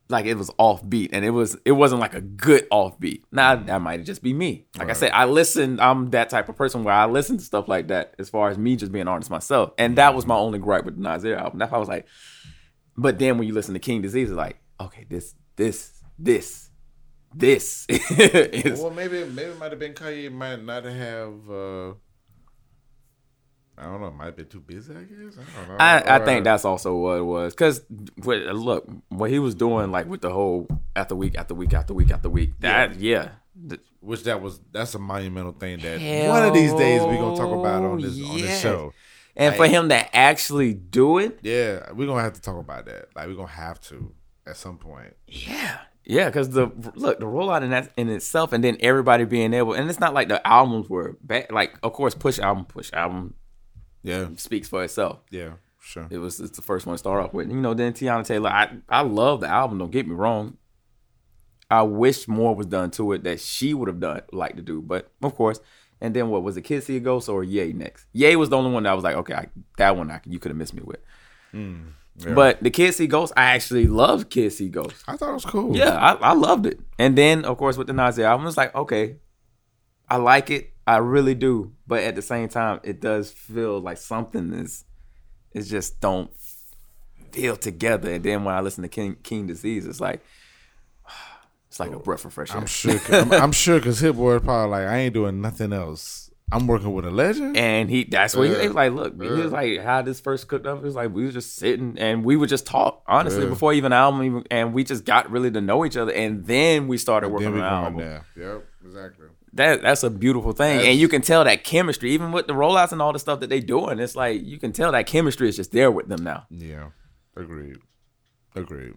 Like it was off beat, and it was it wasn't like a good off beat. Now mm. that might just be me. Like I said, I listen. I'm that type of person where I listen to stuff like that. As far as me just being an artist myself, and mm. that was my only gripe with the Nasir album. That's why I was like, but then when you listen to King Disease, it's like, okay, this, this, this, this is Well, maybe maybe it might have been Kanye might not have. uh I don't know. It might been too busy. I guess. I don't know. I, I Or- think that's also what it was. Cause look, what he was doing, like with the whole after week after week after week after week. That yeah, Th- which that was that's a monumental thing that one of these days we're gonna talk about on this on this show. And for him to actually do it, Yeah, we're gonna have to talk about that. Like we're gonna have to at some point. yeah, yeah. Because the look, the rollout in that in itself, and then everybody being able, and it's not like the albums were bad. Like of course, push album, push album Yeah, speaks for itself. yeah, sure. It was it's the first one to start off with. You know, then Teyana Taylor, I I love the album. Don't get me wrong. I wish more was done to it that she would have done like to do, but of course. And then what was it? Kid See a Ghost or Ye next? Ye was the only one that I was like, okay, I, that one I, you could have missed me with. Hmm, yeah. But the Kid See Ghost, I actually loved Kid See Ghost. I thought it was cool. Yeah, I, I loved it. And then of course with the Nazi album, it's like okay, I like it, I really do. But at the same time, it does feel like something is, it just don't feel together. And then when I listen to King King Disease, it's like, it's like a oh, breath of fresh air. I'm sure. I'm, I'm sure because Hit Boy is probably like, I ain't doing nothing else. I'm working with a legend. And he, that's what he, Yeah. he was like. Look, he was like, how this first cooked up. It was like we was just sitting and we would just talk honestly Yeah. before even the album, even, and we just got really to know each other. And then we started working then on the album. there. Yep, exactly. that that's a beautiful thing, That's- and you can tell that chemistry, even with the rollouts and all the stuff that they doing. It's like you can tell that chemistry is just there with them now. Yeah, agreed. Agreed.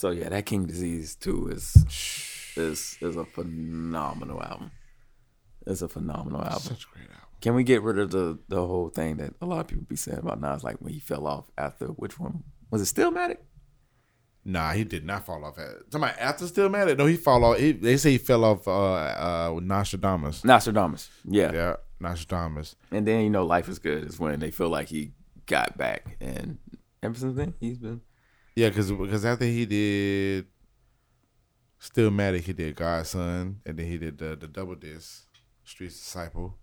So yeah, that King Disease too is is is a phenomenal album. It's a phenomenal album. Such a great album. Can we get rid of the the whole thing that a lot of people be saying about Nas, like when he fell off after which one was it? Stillmatic? Nah, he did not fall off. At, somebody after Stillmatic? No, he fall off. He, they say he fell off uh, uh, with Nastradamus. Nastradamus. Yeah. Yeah, Nastradamus. And then you know, Life is Good is when they feel like he got back, and ever since then he's been Yeah, because because after he did Still Stillmatic, he did God's Son, and then he did the the double disc Streets Disciple,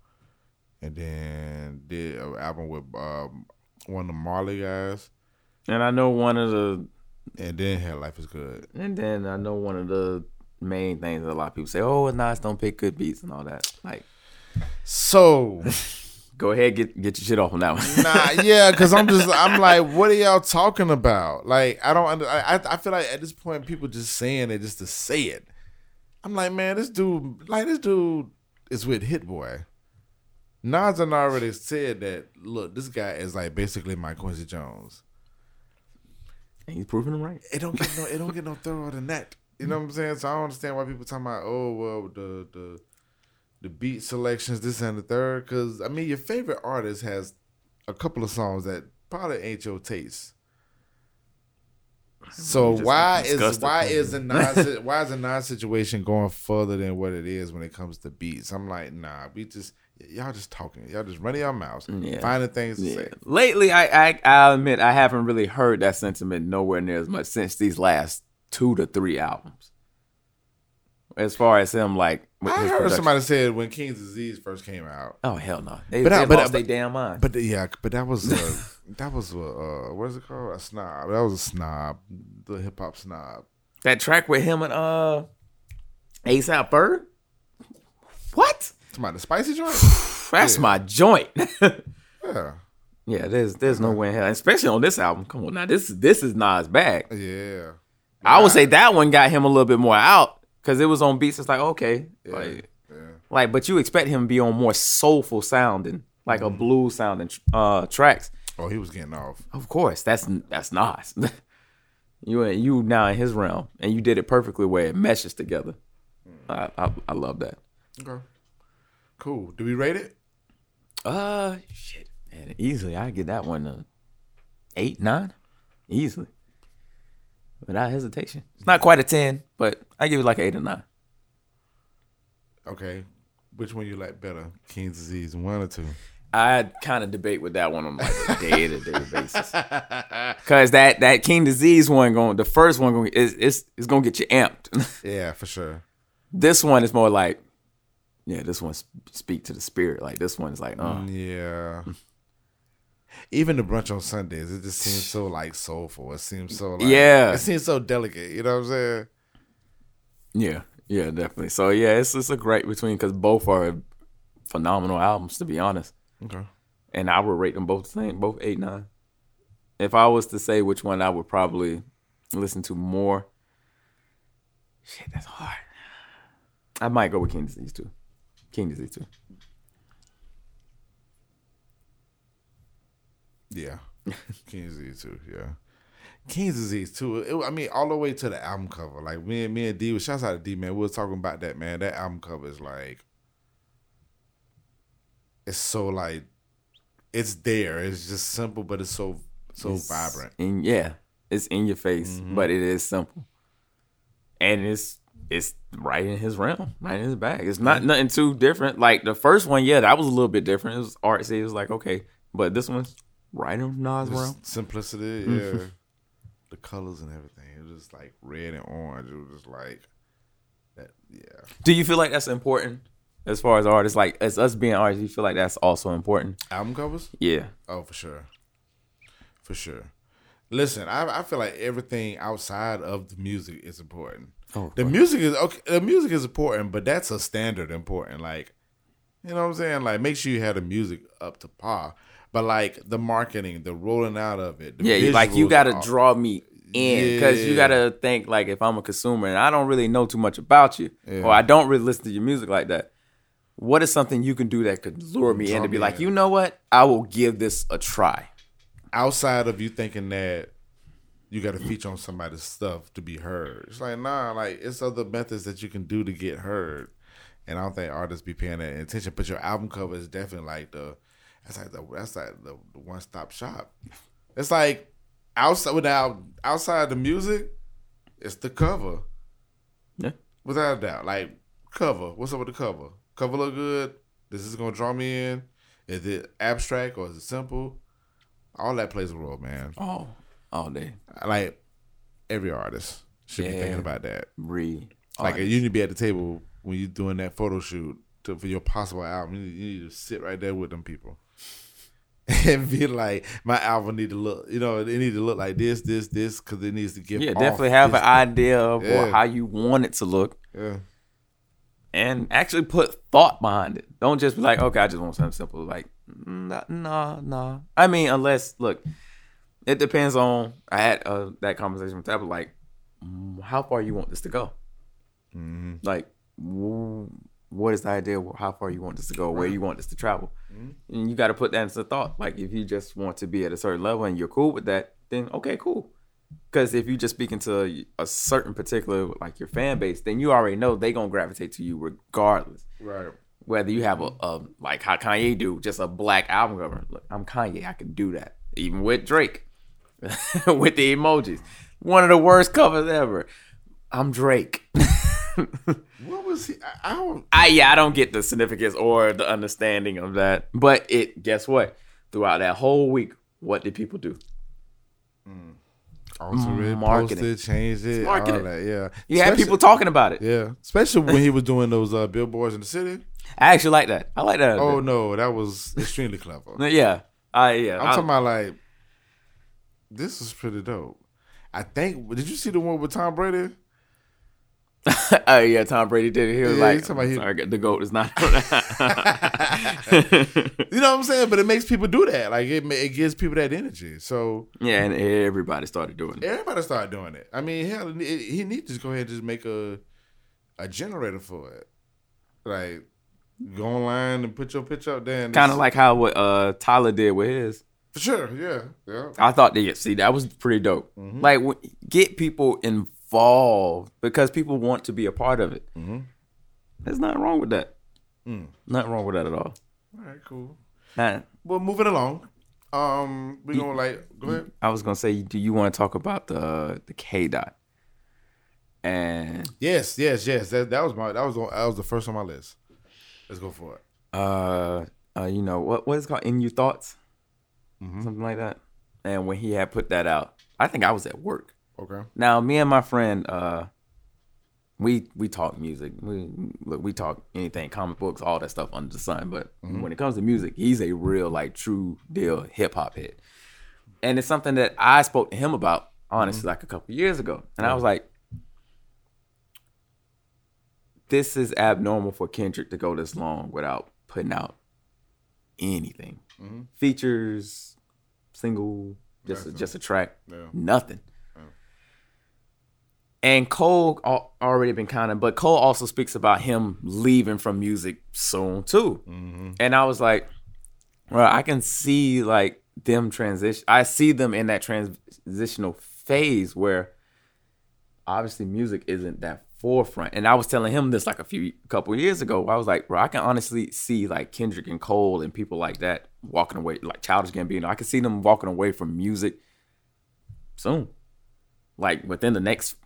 and then did an album with um, one of the Marley guys, And I know one of the, and then had Life is Good. and then I know one of the main things that a lot of people say, oh, it's Nas don't pick good beats and all that. Like, So go ahead, get get your shit off on that one. nah, yeah, because I'm just I'm like, what are y'all talking about? Like, I don't. Under, I I feel like at this point, people just saying it just to say it. I'm like, man, this dude, like this dude is with Hit Boy. Nas done already said that. Look, this guy is like basically my Quincy Jones. and he's proving them right. It don't get no. It don't get no thorougher than that. You know what I'm saying? So I don't understand why people talking about oh well the the the beat selections this and the third because I mean your favorite artist has a couple of songs that probably ain't your taste. So why is why is the non why is the non situation going further than what it is when it comes to beats? I'm like nah, we just y'all just talking, y'all just running your mouths, mm, Yeah. finding things to Yeah. say. Lately, I, I I'll admit I haven't really heard that sentiment nowhere near as much since these last two to three albums. As far as him, like, I heard production. somebody said when King's Disease first came out. Oh hell no! They, But I- but lost their damn mind. But yeah, but that was uh, that was uh, uh, what is it called? A snob. That was a snob, the hip hop snob. that track with him and uh A$AP Ferg. What? Somebody the spicy joint. That's Yeah. my joint. Yeah, yeah, there's there's no way in hell, especially on this album. Come on now, this this is Nas' back. yeah. I would say that one got him a little bit more out because it was on beats. It's like okay, like, yeah. like, but you expect him to be on more soulful sounding, like Mm-hmm. a blues sounding uh tracks. Oh, he was getting off. Of course, that's that's Nas. you you now in his realm, and you did it perfectly where it meshes together. I I, I love that. Okay, cool. Do we rate it? Uh, shit, man, easily I get that one uh, eight nine, easily, without hesitation. It's not quite a ten, but I give it like eight or nine. Okay. Which one you like better, King's Disease, one or two? I kind of debate with that one on like a day to day basis, cause that that King Disease one going, the first one going is it's it's gonna get you amped. Yeah, for sure. this one is more like, yeah, this one speak to the spirit. Like this one is like, uh, Yeah. Even the brunch on Sundays, it just seems so like soulful. It seems so like Yeah. It seems so delicate. You know what I'm saying? Yeah, yeah, definitely. So yeah, it's it's a great between because both are phenomenal albums to be honest. Okay. and I would rate them both the same, both eight nine. If I was to say which one I would probably listen to more, shit, that's hard. I might go with King Disease too. King Disease too. Yeah, King's Disease too. Yeah, King's Disease too. It, I mean, all the way to the album cover. Like me and me and D. Shouts out to D man. We was talking about that man. That album cover is like, it's so like, it's there. It's just simple, but it's so so It's vibrant. And yeah, it's in your face, Mm-hmm. but it is simple. And it's it's right in his realm, right in his bag. It's not nothing too different. Like the first one, yeah, that was a little bit different. It was artsy. It was like, okay. But this one's right in Nas' realm. simplicity, yeah. The colors and everything. It was just like red and orange. It was just like that. Yeah. Do you feel like that's important as far as artists? Like as us being artists, you feel like that's also important? Album covers. Yeah. Oh, for sure. For sure. Listen, I, I feel like everything outside of the music is important. Oh, the music is okay. The music is important, but that's a standard important. Like, you know what I'm saying? Like, make sure you have the music up to par. But like the marketing, the rolling out of it, the Yeah, like you got to draw me in because you got to think like if I'm a consumer and I don't really know too much about you or I don't really listen to your music like that. What is something you can do that could lure me in to be like, in. you know what? I will give this a try. outside of you thinking that you got to feature on somebody's stuff to be heard. It's like nah, like it's other methods that you can do to get heard, and I don't think artists be paying that attention. But your album cover is definitely like the that's like the that's like the, the one stop shop. It's like outside without outside the music, it's the cover Yeah. without a doubt. Like cover, what's up with the cover? Cover look good. This is gonna draw me in. Is it abstract or is it simple? All that plays a role, man. Oh, all day. Like every artist should be thinking about that. Re. Like you need to be at the table when you're doing that photo shoot to, for your possible album. You need, you need to sit right there with them people and be like, my album need to look. You know, it need to look like this, this, this, because it needs to give. yeah, definitely have an idea of or Yeah. how you want it to look Yeah. and actually put thought behind it. Don't just be like, okay, I just want something simple. Like, nah, nah, nah. I mean, unless look, it depends on. I had uh, that conversation with Tabitha. Like, how far you want this to go? Like, w- what is the idea? of How far you want this to go? Where you want this to travel? Mm-hmm. And you got to put that into thought. Like, if you just want to be at a certain level and you're cool with that, then okay, cool. Because if you're just speaking to a certain particular like your fan base, then you already know they gonna gravitate to you regardless. Right. Whether you have a, a like how Kanye do, just a black album cover. Look, I'm Kanye, I can do that. Even with Drake, with the emojis, one of the worst covers ever. I'm Drake. What was he? I, I don't. I yeah, I don't get the significance or the understanding of that. But it guess what? Throughout that whole week, what did people do? Also it, Marketing. posted, changed it, marketing. all that. Yeah. You had people talking about it. Yeah, especially when he was doing those uh, billboards in the city. I actually like that. I like that. Oh no, that was extremely clever. yeah. I yeah. I'm I- talking about like this is pretty dope. I think. Did you see the one with Tom Brady? oh yeah, Tom Brady did it. He was Yeah, like, he's talking he- "Sorry, the goat is not." You know what I'm saying? But it makes people do that. Like it, it gives people that energy. So yeah, and everybody started doing it. everybody started doing it. I mean, hell, it- he needs to go ahead and just make a a generator for it. Like go online and put your picture up there. Kind of like how what uh, Tyler did with his. for sure. Yeah, yeah. I thought that see that was pretty dope. Mm-hmm. Like get people involved because people want to be a part of it. Mm-hmm. There's nothing wrong with that. Mm. Nothing wrong with that at all. All right, cool. Nah, Well, moving along. Um, we gonna like go ahead. I was gonna say, do you want to talk about the the K dot? And Yes, yes, yes. That that was my that was on, that was the first on my list. Let's go for it. uh, uh you know what what is it called in your thoughts, Mm-hmm. something like that. And when he had put that out, I think I was at work. Okay. Now, me and my friend, uh, we we talk music. We look, we talk anything, comic books, all that stuff under the sun. But mm-hmm. when it comes to music, he's a real like true deal hip hop head, and it's something that I spoke to him about honestly mm-hmm. like a couple years ago, and I was like, "This is abnormal for Kendrick to go this long without putting out anything." Mm-hmm. features, single, just a, just a track, Yeah. nothing. And Cole already been kind of, but Cole also speaks about him leaving from music soon too. Mm-hmm. And I was like, well, I can see like them transition. I see them in that transitional phase where obviously music isn't that forefront. And I was telling him this like a few couple years ago. I was like, bro, I can honestly see like Kendrick and Cole and people like that walking away, like Childish Gambino. I can see them walking away from music soon, like within the next,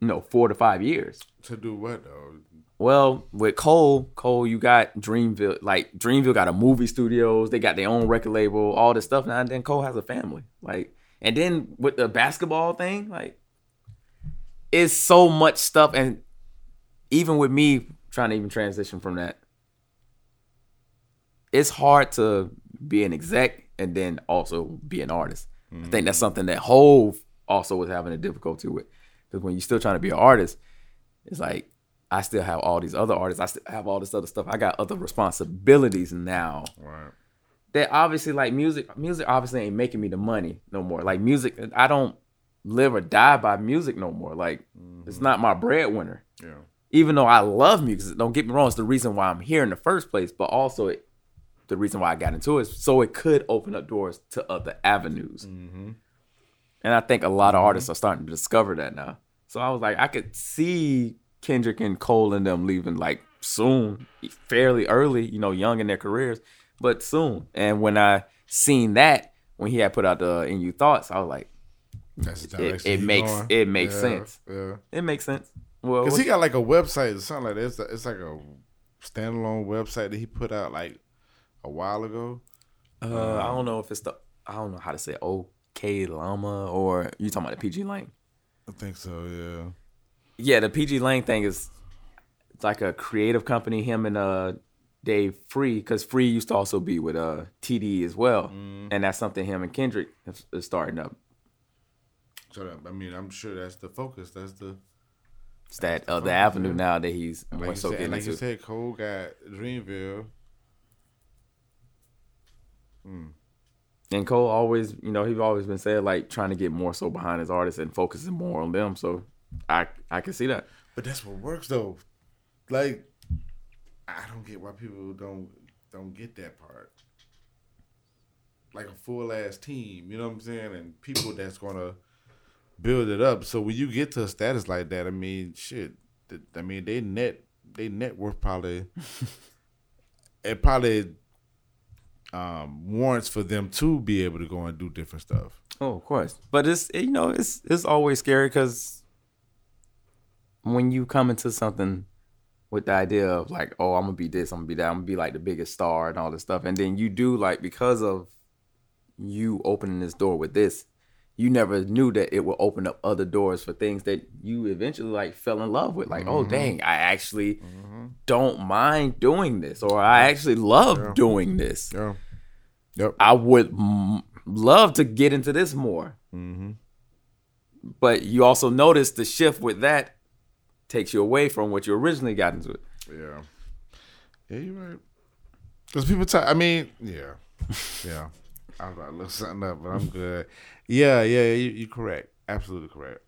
you know, four to five years. To do what though? Well, with Cole, Cole, you got Dreamville. Like Dreamville got a movie studios. They got their own record label, all this stuff. Now and then Cole has a family. Like, and then with the basketball thing, like, it's so much stuff. And even with me trying to even transition from that, it's hard to be an exec and then also be an artist. I think that's mm-hmm. something that Hove also was having a difficulty with. Because when you're still trying to be an artist, it's like I still have all these other artists. I still have all this other stuff. I got other responsibilities now. Right. That obviously like music. Music obviously ain't making me the money no more. Like music, I don't live or die by music no more. Like it's mm-hmm. not my breadwinner. Yeah. Even though I love music, don't get me wrong. It's the reason why I'm here in the first place. But also it, the reason why I got into it is so it could open up doors to other avenues. Mm-hmm. And I think a lot of artists are starting to discover that now. So I was like, I could see Kendrick and Cole and them leaving like soon, fairly early, you know, young in their careers, but soon. And when I seen that, when he had put out the In You Thoughts, I was like, it, it makes going. it makes Yeah, sense. Yeah. It makes sense. Well, Cause what- he got like a website or something like that. It's, it's like a standalone website that he put out like a while ago. uh, I don't know if it's the I don't know how to say it, Oklama or you talking about the pgLang. I think so. Yeah. Yeah, the pgLang thing is it's like a creative company. Him and uh Dave Free, because Free used to also be with uh TD as well, and that's something him and Kendrick is, is starting up. So I mean, I'm sure that's the focus. That's the It's that the other avenue now that he's like, you, so said, getting like you said. Cole got Dreamville. And Cole always, you know, he's always been saying like trying to get more so behind his artists and focusing more on them. So I I can see that. But that's what works though. Like, I don't get why people don't don't get that part. Like a full ass team, you know what I'm saying, and people that's gonna build it up. So when you get to a status like that, I mean, shit. I mean, they net they net worth probably it probably um, warrants for them to be able to go and do different stuff. Oh, of course. But it's you know it's it's always scary because when you come into something with the idea of like, oh, I'm gonna be this, I'm gonna be that, I'm gonna be like the biggest star and all this stuff, and then you do like because of you opening this door with this, you never knew that it would open up other doors for things that you eventually like fell in love with. Like, oh mm-hmm. dang, I actually mm-hmm. don't mind doing this, or I actually love doing this. Yeah. Yep. I would m- love to get into this more. Mm-hmm. But you also notice the shift with that takes you away from what you originally got into it. Yeah. Yeah, you're right. Because people talk, I mean, yeah. Yeah. I was about to look something up, but I'm good. Yeah, yeah, you, you're correct. Absolutely correct.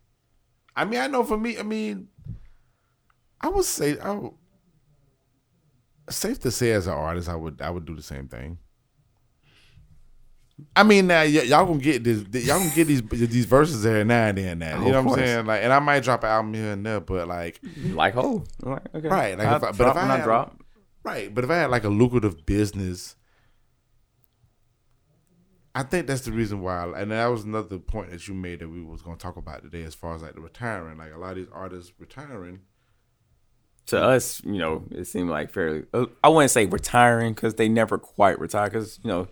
I mean, I know for me, I mean, I would say, I would, safe to say as an artist, I would, I would do the same thing. I mean, now y- y'all gonna get this, y'all gonna get these these verses here now and then. Now, you know what I'm saying? Like, and I might drop an album here and there, but like, Like, oh, right, okay. Right, like I if I- but if I I had- drop. Right, but if I had like a lucrative business, I think that's the reason why. And that was another point that you made that we was going to talk about today, as far as like the retiring. Like a lot of these artists retiring. To us, you know, it seemed like fairly. uh, I wouldn't say retiring because they never quite retire. Because you know,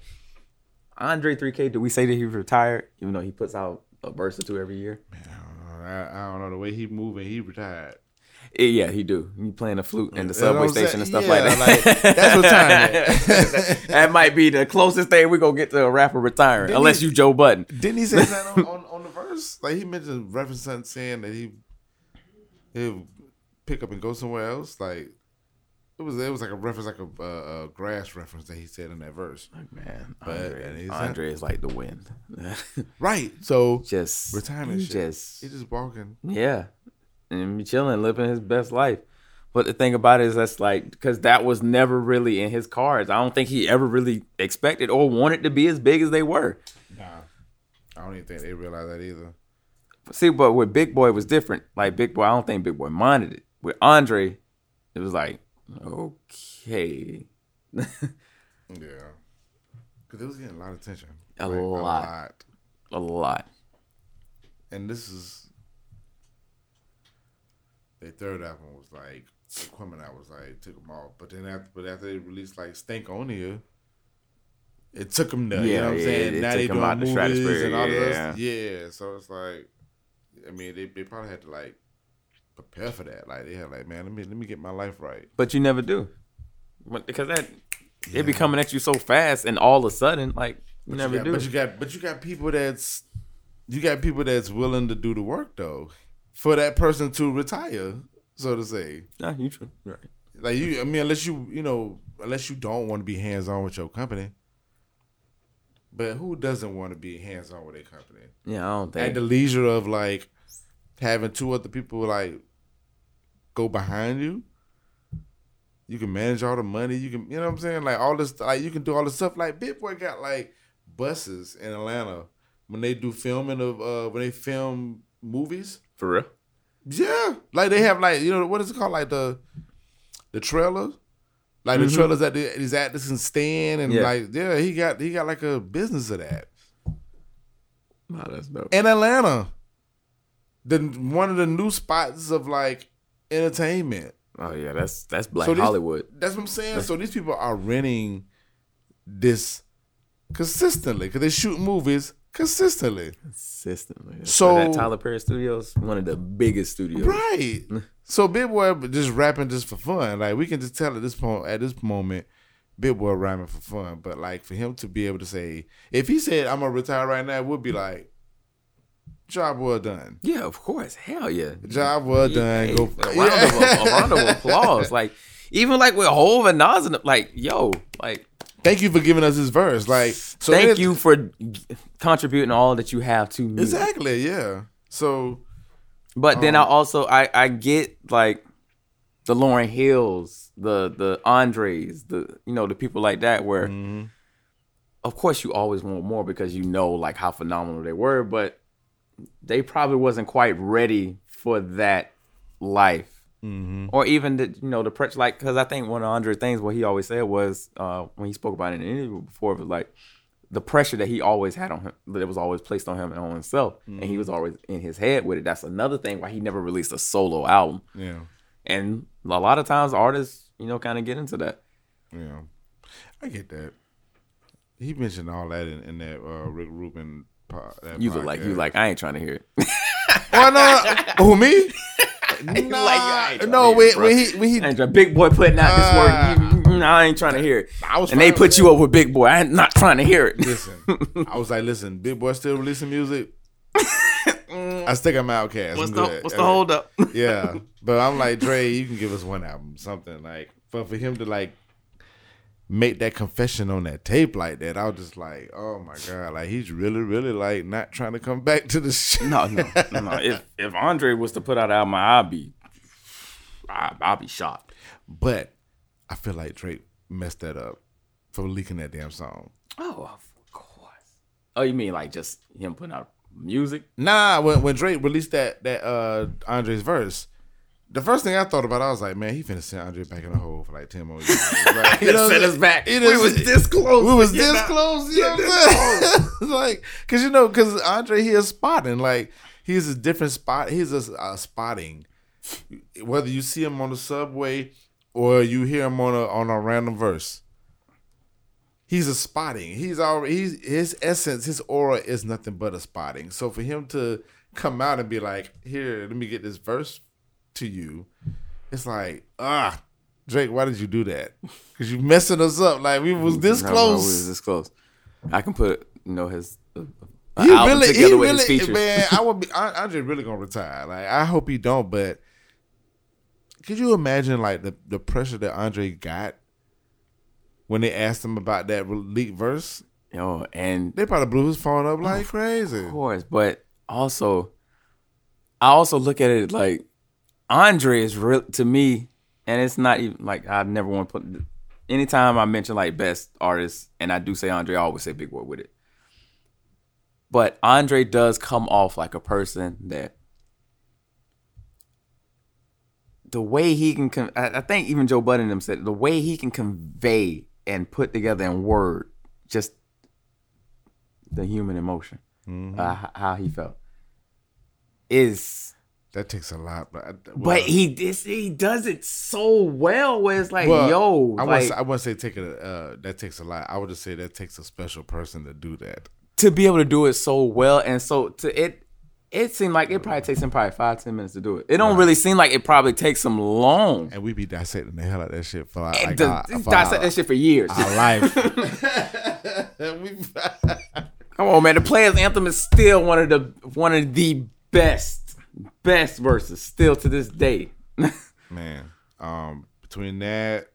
Andre 3K, did we say that he retired? Even though he puts out a verse or two every year. I don't know, I, I don't know the way he moving. He retired. Yeah, he do. He playing the flute in the You know subway station and stuff like that. like, that's retirement. that might be the closest thing we're gonna get to a rapper retiring, Didn't unless he- you Joe Budden. Didn't he say that on, on, on the verse? Like he mentioned referencing saying that he he'll pick up and go somewhere else. Like It was it was like a reference, like a, uh, a grass reference that he said in that verse. Man, But- Andre, Andre is like the wind. Right. So just retirement he shit. Just he just walking. Yeah, and be chilling, living his best life. But the thing about it is that's like because that was never really in his cards. I don't think he ever really expected or wanted to be as big as they were. Nah, I don't even think they realized that either. See, but with Big Boi it was different. Like Big Boi, I don't think Big Boi minded it. With Andre, it was like okay, Yeah, because it was getting a lot of attention. A Like, lot. a lot. And this is their third album was like Aquemini was like took them off, but then after but after they released like Stankonia, it took them there. you Yeah, know what I'm yeah, saying? it now they doing out movies and all yeah. this. Yeah, so it's like, I mean, they, they probably had to like prepare for that. Like they had like, man, let me let me get my life right. But you never do, because that it be coming at you so fast, and all of a sudden, like you But never you got, do. But you got but you got people that's you got people that's willing to do the work though for that person to retire, so to say. Nah, you true. Right. Like you, I mean, unless you you know unless you don't want to be hands on with your company. But who doesn't want to be hands on with their company? Yeah, I don't think At the leisure of like having two other people like go behind you. You can manage all the money. You can, you know what I'm saying? Like all this, like you can do all the stuff. Like Big Boi got like buses in Atlanta when they do filming of uh when they film movies. For real. Yeah, like they have like you know what is it called like the the trailer, like the mm-hmm. trailers that the, these actors can stand and Yeah. like yeah he got he got like a business of that Wow, that's dope. in Atlanta. The one of the new spots of like entertainment. Oh yeah, that's that's Black So these- Hollywood. That's what I'm saying. So these people are renting this consistently because they shoot movies consistently. Consistently. So- that Tyler Perry Studios, one of the biggest studios. Right. so Big Boi just rapping just for fun. Like we can just tell at this point, at this moment, Big Boi rhyming for fun. But like for him to be able to say, if he said I'm gonna retire right now, it would be like, job well done. Yeah, of course. Hell yeah. Job well done. Hey, Go. a, round of, a round of applause. Like even like with Hove and Nas, and like yo, like Thank you for giving us this verse. Like, so thank you for contributing all that you have to me. Exactly. Yeah. So But then Um, I also I I get like the Lauryn Hills, the the Andres, the you know the people like that where Mm-hmm. of course you always want more because you know like how phenomenal they were, but they probably wasn't quite ready for that life. Mm-hmm. Or even the you know the pressure like because I think one of Andre's things what he always said was uh, when he spoke about it in an interview before was like the pressure that he always had on him that was always placed on him and on himself. And he was always in his head with it. That's another thing why he never released a solo album. Yeah, and a lot of times artists you know kind of get into that. Yeah, I get that. He mentioned all that in, in that uh, Rick Rubin. Po- that you look like you like I ain't trying to hear it. Well, no, who me? Nah, like, I ain't trying no, to it, when, when he when he I big boi putting out this word ah. you- you- I ain't trying to hear it I was and they put with you up with big boi I ain't not trying to hear it listen, I was like, listen, Big Boi still releasing music. I stick I'm outcast. what's I'm the good. what's the hold up Yeah, but I'm like Dre. You can give us one album, something like. But for him to like make that confession on that tape like that, I was just like, oh my god, like he's really, really like not trying to come back to the shit. No, no, no. If if Andre was to put out an album, I'd be, I, I'd be shocked. But I feel like Drake messed that up for leaking that damn song. Oh, of course. Oh, you mean like just him putting out music? Nah, when when Drake released that that uh Andre's verse. The first thing I thought about, I was like, man, he finna send Andre back in the hole for like 10 more years. Like, He done sent us back. He We done- was this close We was this out. close. You know what I'm saying? like, cause you know, cause Andre he is spotting. Like, he's a different spot. He's a, a spotting. Whether you see him on the subway or you hear him on a on a random verse, he's a spotting. He's already he's his essence, his aura is nothing but a spotting. So for him to come out and be like, "Here, let me get this verse to you," it's like, ah, Drake, why did you do that? Because you messing us up. Like we was this No, no, close. we was this close. I can put you know his uh, he album really, he together with his really, man. I would be. I, Andre really gonna retire. Like I hope he don't, but could you imagine like the the pressure that Andre got when they asked him about that leaked verse? Yo, and They probably blew his phone up like crazy. Of course, but also, I also look at it like Andre is real to me, and it's not even like I never want to put. Anytime I mention like best artists, and I do say Andre, I always say Big Boi with it. But Andre does come off like a person that the way he can, con- I I think even Joe Budden them said the way he can convey and put together in word just the human emotion, uh, how he felt is. That takes a lot, but I, But he this, he does it so well. Where it's like, well, yo, I like wouldn't say, I wouldn't say take it. Uh, that takes a lot. I would just say that takes a special person to do that. to be able to do it so well, and so to it, it seemed like it probably takes him probably five ten minutes to do it. It don't really seem like it probably takes him long. And we be dissecting the hell out of that shit for like, like our, for dissect our, that shit for years. our life. Come on, man. The Players Anthem is still one of the one of the best, best verses still to this day. man, um, between that,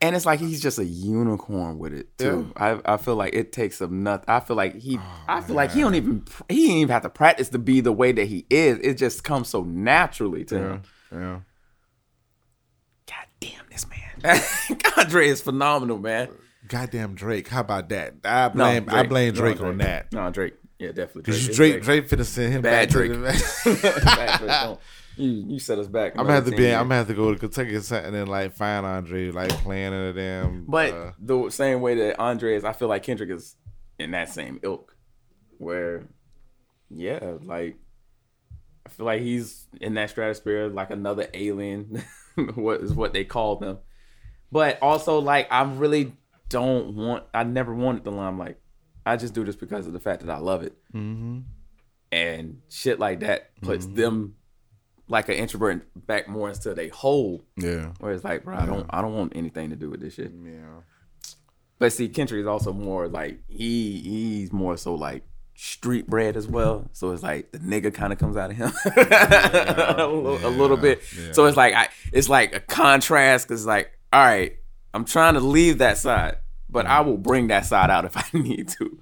And it's like he's just a unicorn with it too. I, I feel like it takes him nothing. I feel like he I feel like he don't even he didn't even have to practice to be the way that he is. It just comes so naturally to yeah, him. yeah. God damn this man. Andre is phenomenal, man. Goddamn Drake, how about that? I blame I blame No, Drake on that. No, Drake. Yeah, definitely. Cause It's Drake, Drake finna send him Bad back to Drake. the- Drake, you you set us back. I'm gonna have to be. 10 I'm gonna have to go to Kentucky or something and then, like find Andre like playing in a damn. But uh, the same way that Andre is, I feel like Kendrick is in that same ilk, where, yeah, like I feel like he's in that stratosphere, like another alien. what is what they call them? But also, like, I really don't want. I never wanted the limelight. I just do this because of the fact that I love it, mm-hmm. and shit like that puts them like an introvert back more into their hole. yeah, Where it's like, bro, I don't, I don't want anything to do with this shit. yeah. But see, Kendrick is also more like he he's more so like street bred as well. So it's like the nigga kind of comes out of him a, little, a little bit. yeah. So it's like I it's like a contrast because like all right, I'm trying to leave that side, but I will bring that side out if I need to.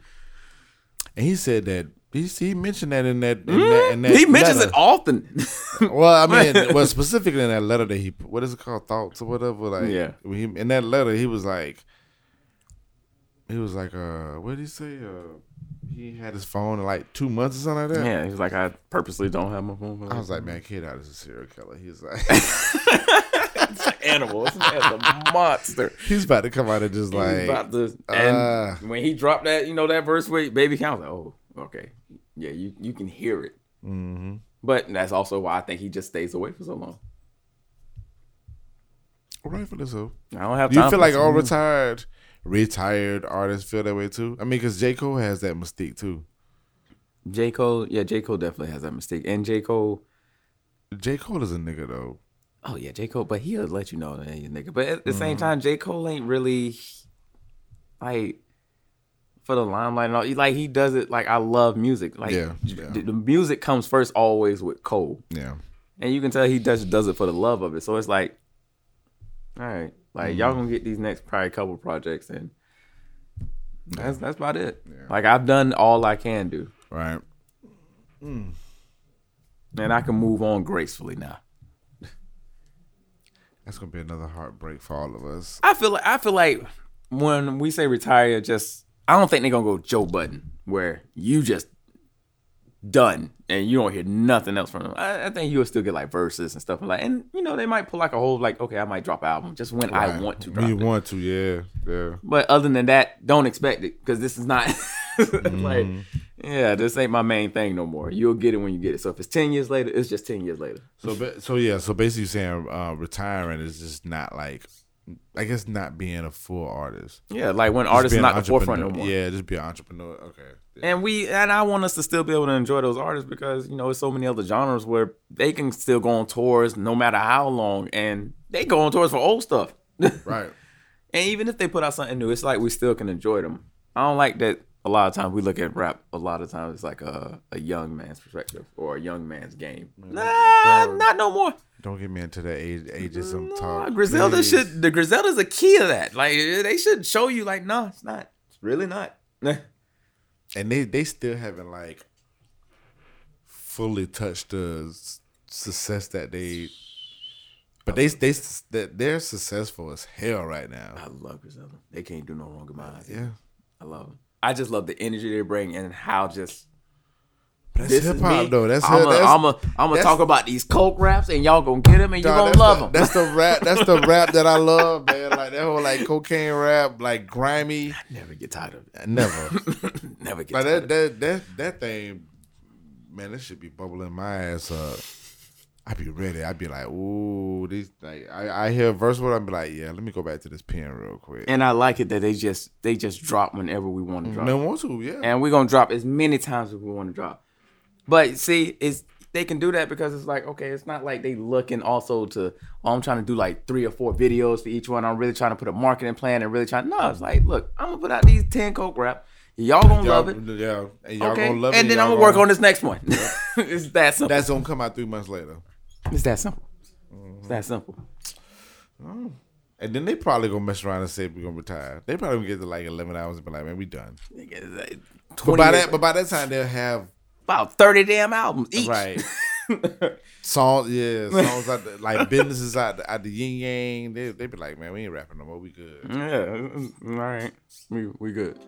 And he said that he, he mentioned that in that in that, in that Mm-hmm. He mentions letter. it often. Well, I mean, well, specifically in that letter that he, what is it called, thoughts or whatever. Like, Yeah. he, in that letter, he was like, he was like, uh, what did he say? Uh, he had his phone in like two months or something like that. yeah, he's like I purposely don't have my phone. I was like, man, kid out is a serial killer. He's like, animal. This man's a monster. he's about to come out and just He's like, about to, and uh, when he dropped that, you know, that verse with Baby Count, I was like, oh, okay, yeah, you you can hear it. mhm. But that's also why I think he just stays away for so long. rightfully so. I don't have. Do you feel like all retired, retired artists feel that way too? I mean, because J Cole has that mystique too. J Cole? Yeah, J Cole definitely has that mistake, and J Cole. J Cole is a nigga though. Oh yeah, J Cole, but he'll let you know that nigga. But at the Mm-hmm. same time, J Cole ain't really like for the limelight and all. Like he does it like I love music. Like Yeah, yeah. The, music comes first always with Cole. Yeah. And you can tell he does does it for the love of it. So it's like, all right, like Mm-hmm. y'all gonna get these next probably couple projects, and that's that's about it. Like I've done all I can do, Right. and I can move on gracefully now. That's gonna be another heartbreak for all of us. I feel like I feel like when we say retire, just I don't think they're gonna go Joe Budden, where you just done and you don't hear nothing else from them. I, I think you'll still get like verses and stuff like, and you know they might pull like a whole like, okay, I might drop an album just when I want to. Drop you it. want to, yeah, yeah. But other than that, don't expect it because this is not like, Mm-hmm. yeah, this ain't my main thing no more. You'll get it when you get it. So if it's ten years later, it's just ten years later. So, so yeah. So basically, saying uh, retiring is just not like, I guess, not being a full artist. Yeah, like when Just artists not the forefront no more. Yeah, just be an entrepreneur. Okay. Yeah. And we and I want us to still be able to enjoy those artists because you know there's so many other genres where they can still go on tours no matter how long, and they go on tours for old stuff. Right. And even if they put out something new, it's like we still can enjoy them. I don't like that. A lot of times we look at rap. A lot of times it's like a, a young man's perspective or a young man's game. Nah, not no more. Don't get me into the age, ageism Nah, talk. Griselda please. should the Griselda's a key of that. Like they should show you like, no, it's not. It's really not. and they they still haven't like fully touched the success that they. But they they that they're successful as hell right now. I love Griselda. They can't do no wrong in my eyes. Yeah, I love them. I just love the energy they bring and how just that's this hip hop though. That's I'm hip- that's, I'm gonna talk about these coke raps and y'all gonna get them and you are gonna love the, them. That's the rap. That's the rap that I love, man. Like that whole like cocaine rap, like grimy. I never get tired of it. Never. Never get like tired. that that that that thing, man. That should be bubbling my ass up. I'd be ready. I'd be like, ooh, these like I, I hear a verse with. I'd be like, yeah, let me go back to this pen real quick. And I like it that they just they just drop whenever we want to drop. Man, want to, yeah. and we're gonna drop as many times as we want to drop. But see, it's they can do that because it's like okay, it's not like they looking also to oh, I'm trying to do like three or four videos for each one. I'm really trying to put a marketing plan and really trying. No, it's like look, I'm gonna put out these ten coke rap. Y'all gonna Y'all- love it, Yeah, and y'all okay? gonna love it. and then I'm gonna work on this next one. it's that simple. That's gonna come out three months later, it's that simple. It's that simple. and then they probably gonna mess around and say we're gonna retire. They probably gonna get to like eleven hours and be like, man, we done. But by that, but by that time they'll have about thirty damn albums each. right songs. Yeah, songs out the, like businesses out the, out the yin yang. They they be like, man, we ain't rapping no more. We good. Yeah. All right. We we good.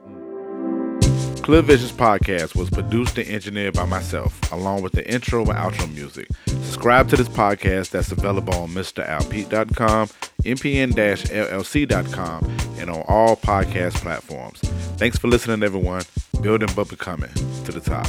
Clear Visions podcast was produced and engineered by myself, along with the intro and outro music. Subscribe to this podcast that's available on MrAlpete.com, mpn-llc.com, and on all podcast platforms. Thanks for listening, everyone. Building but becoming to the top.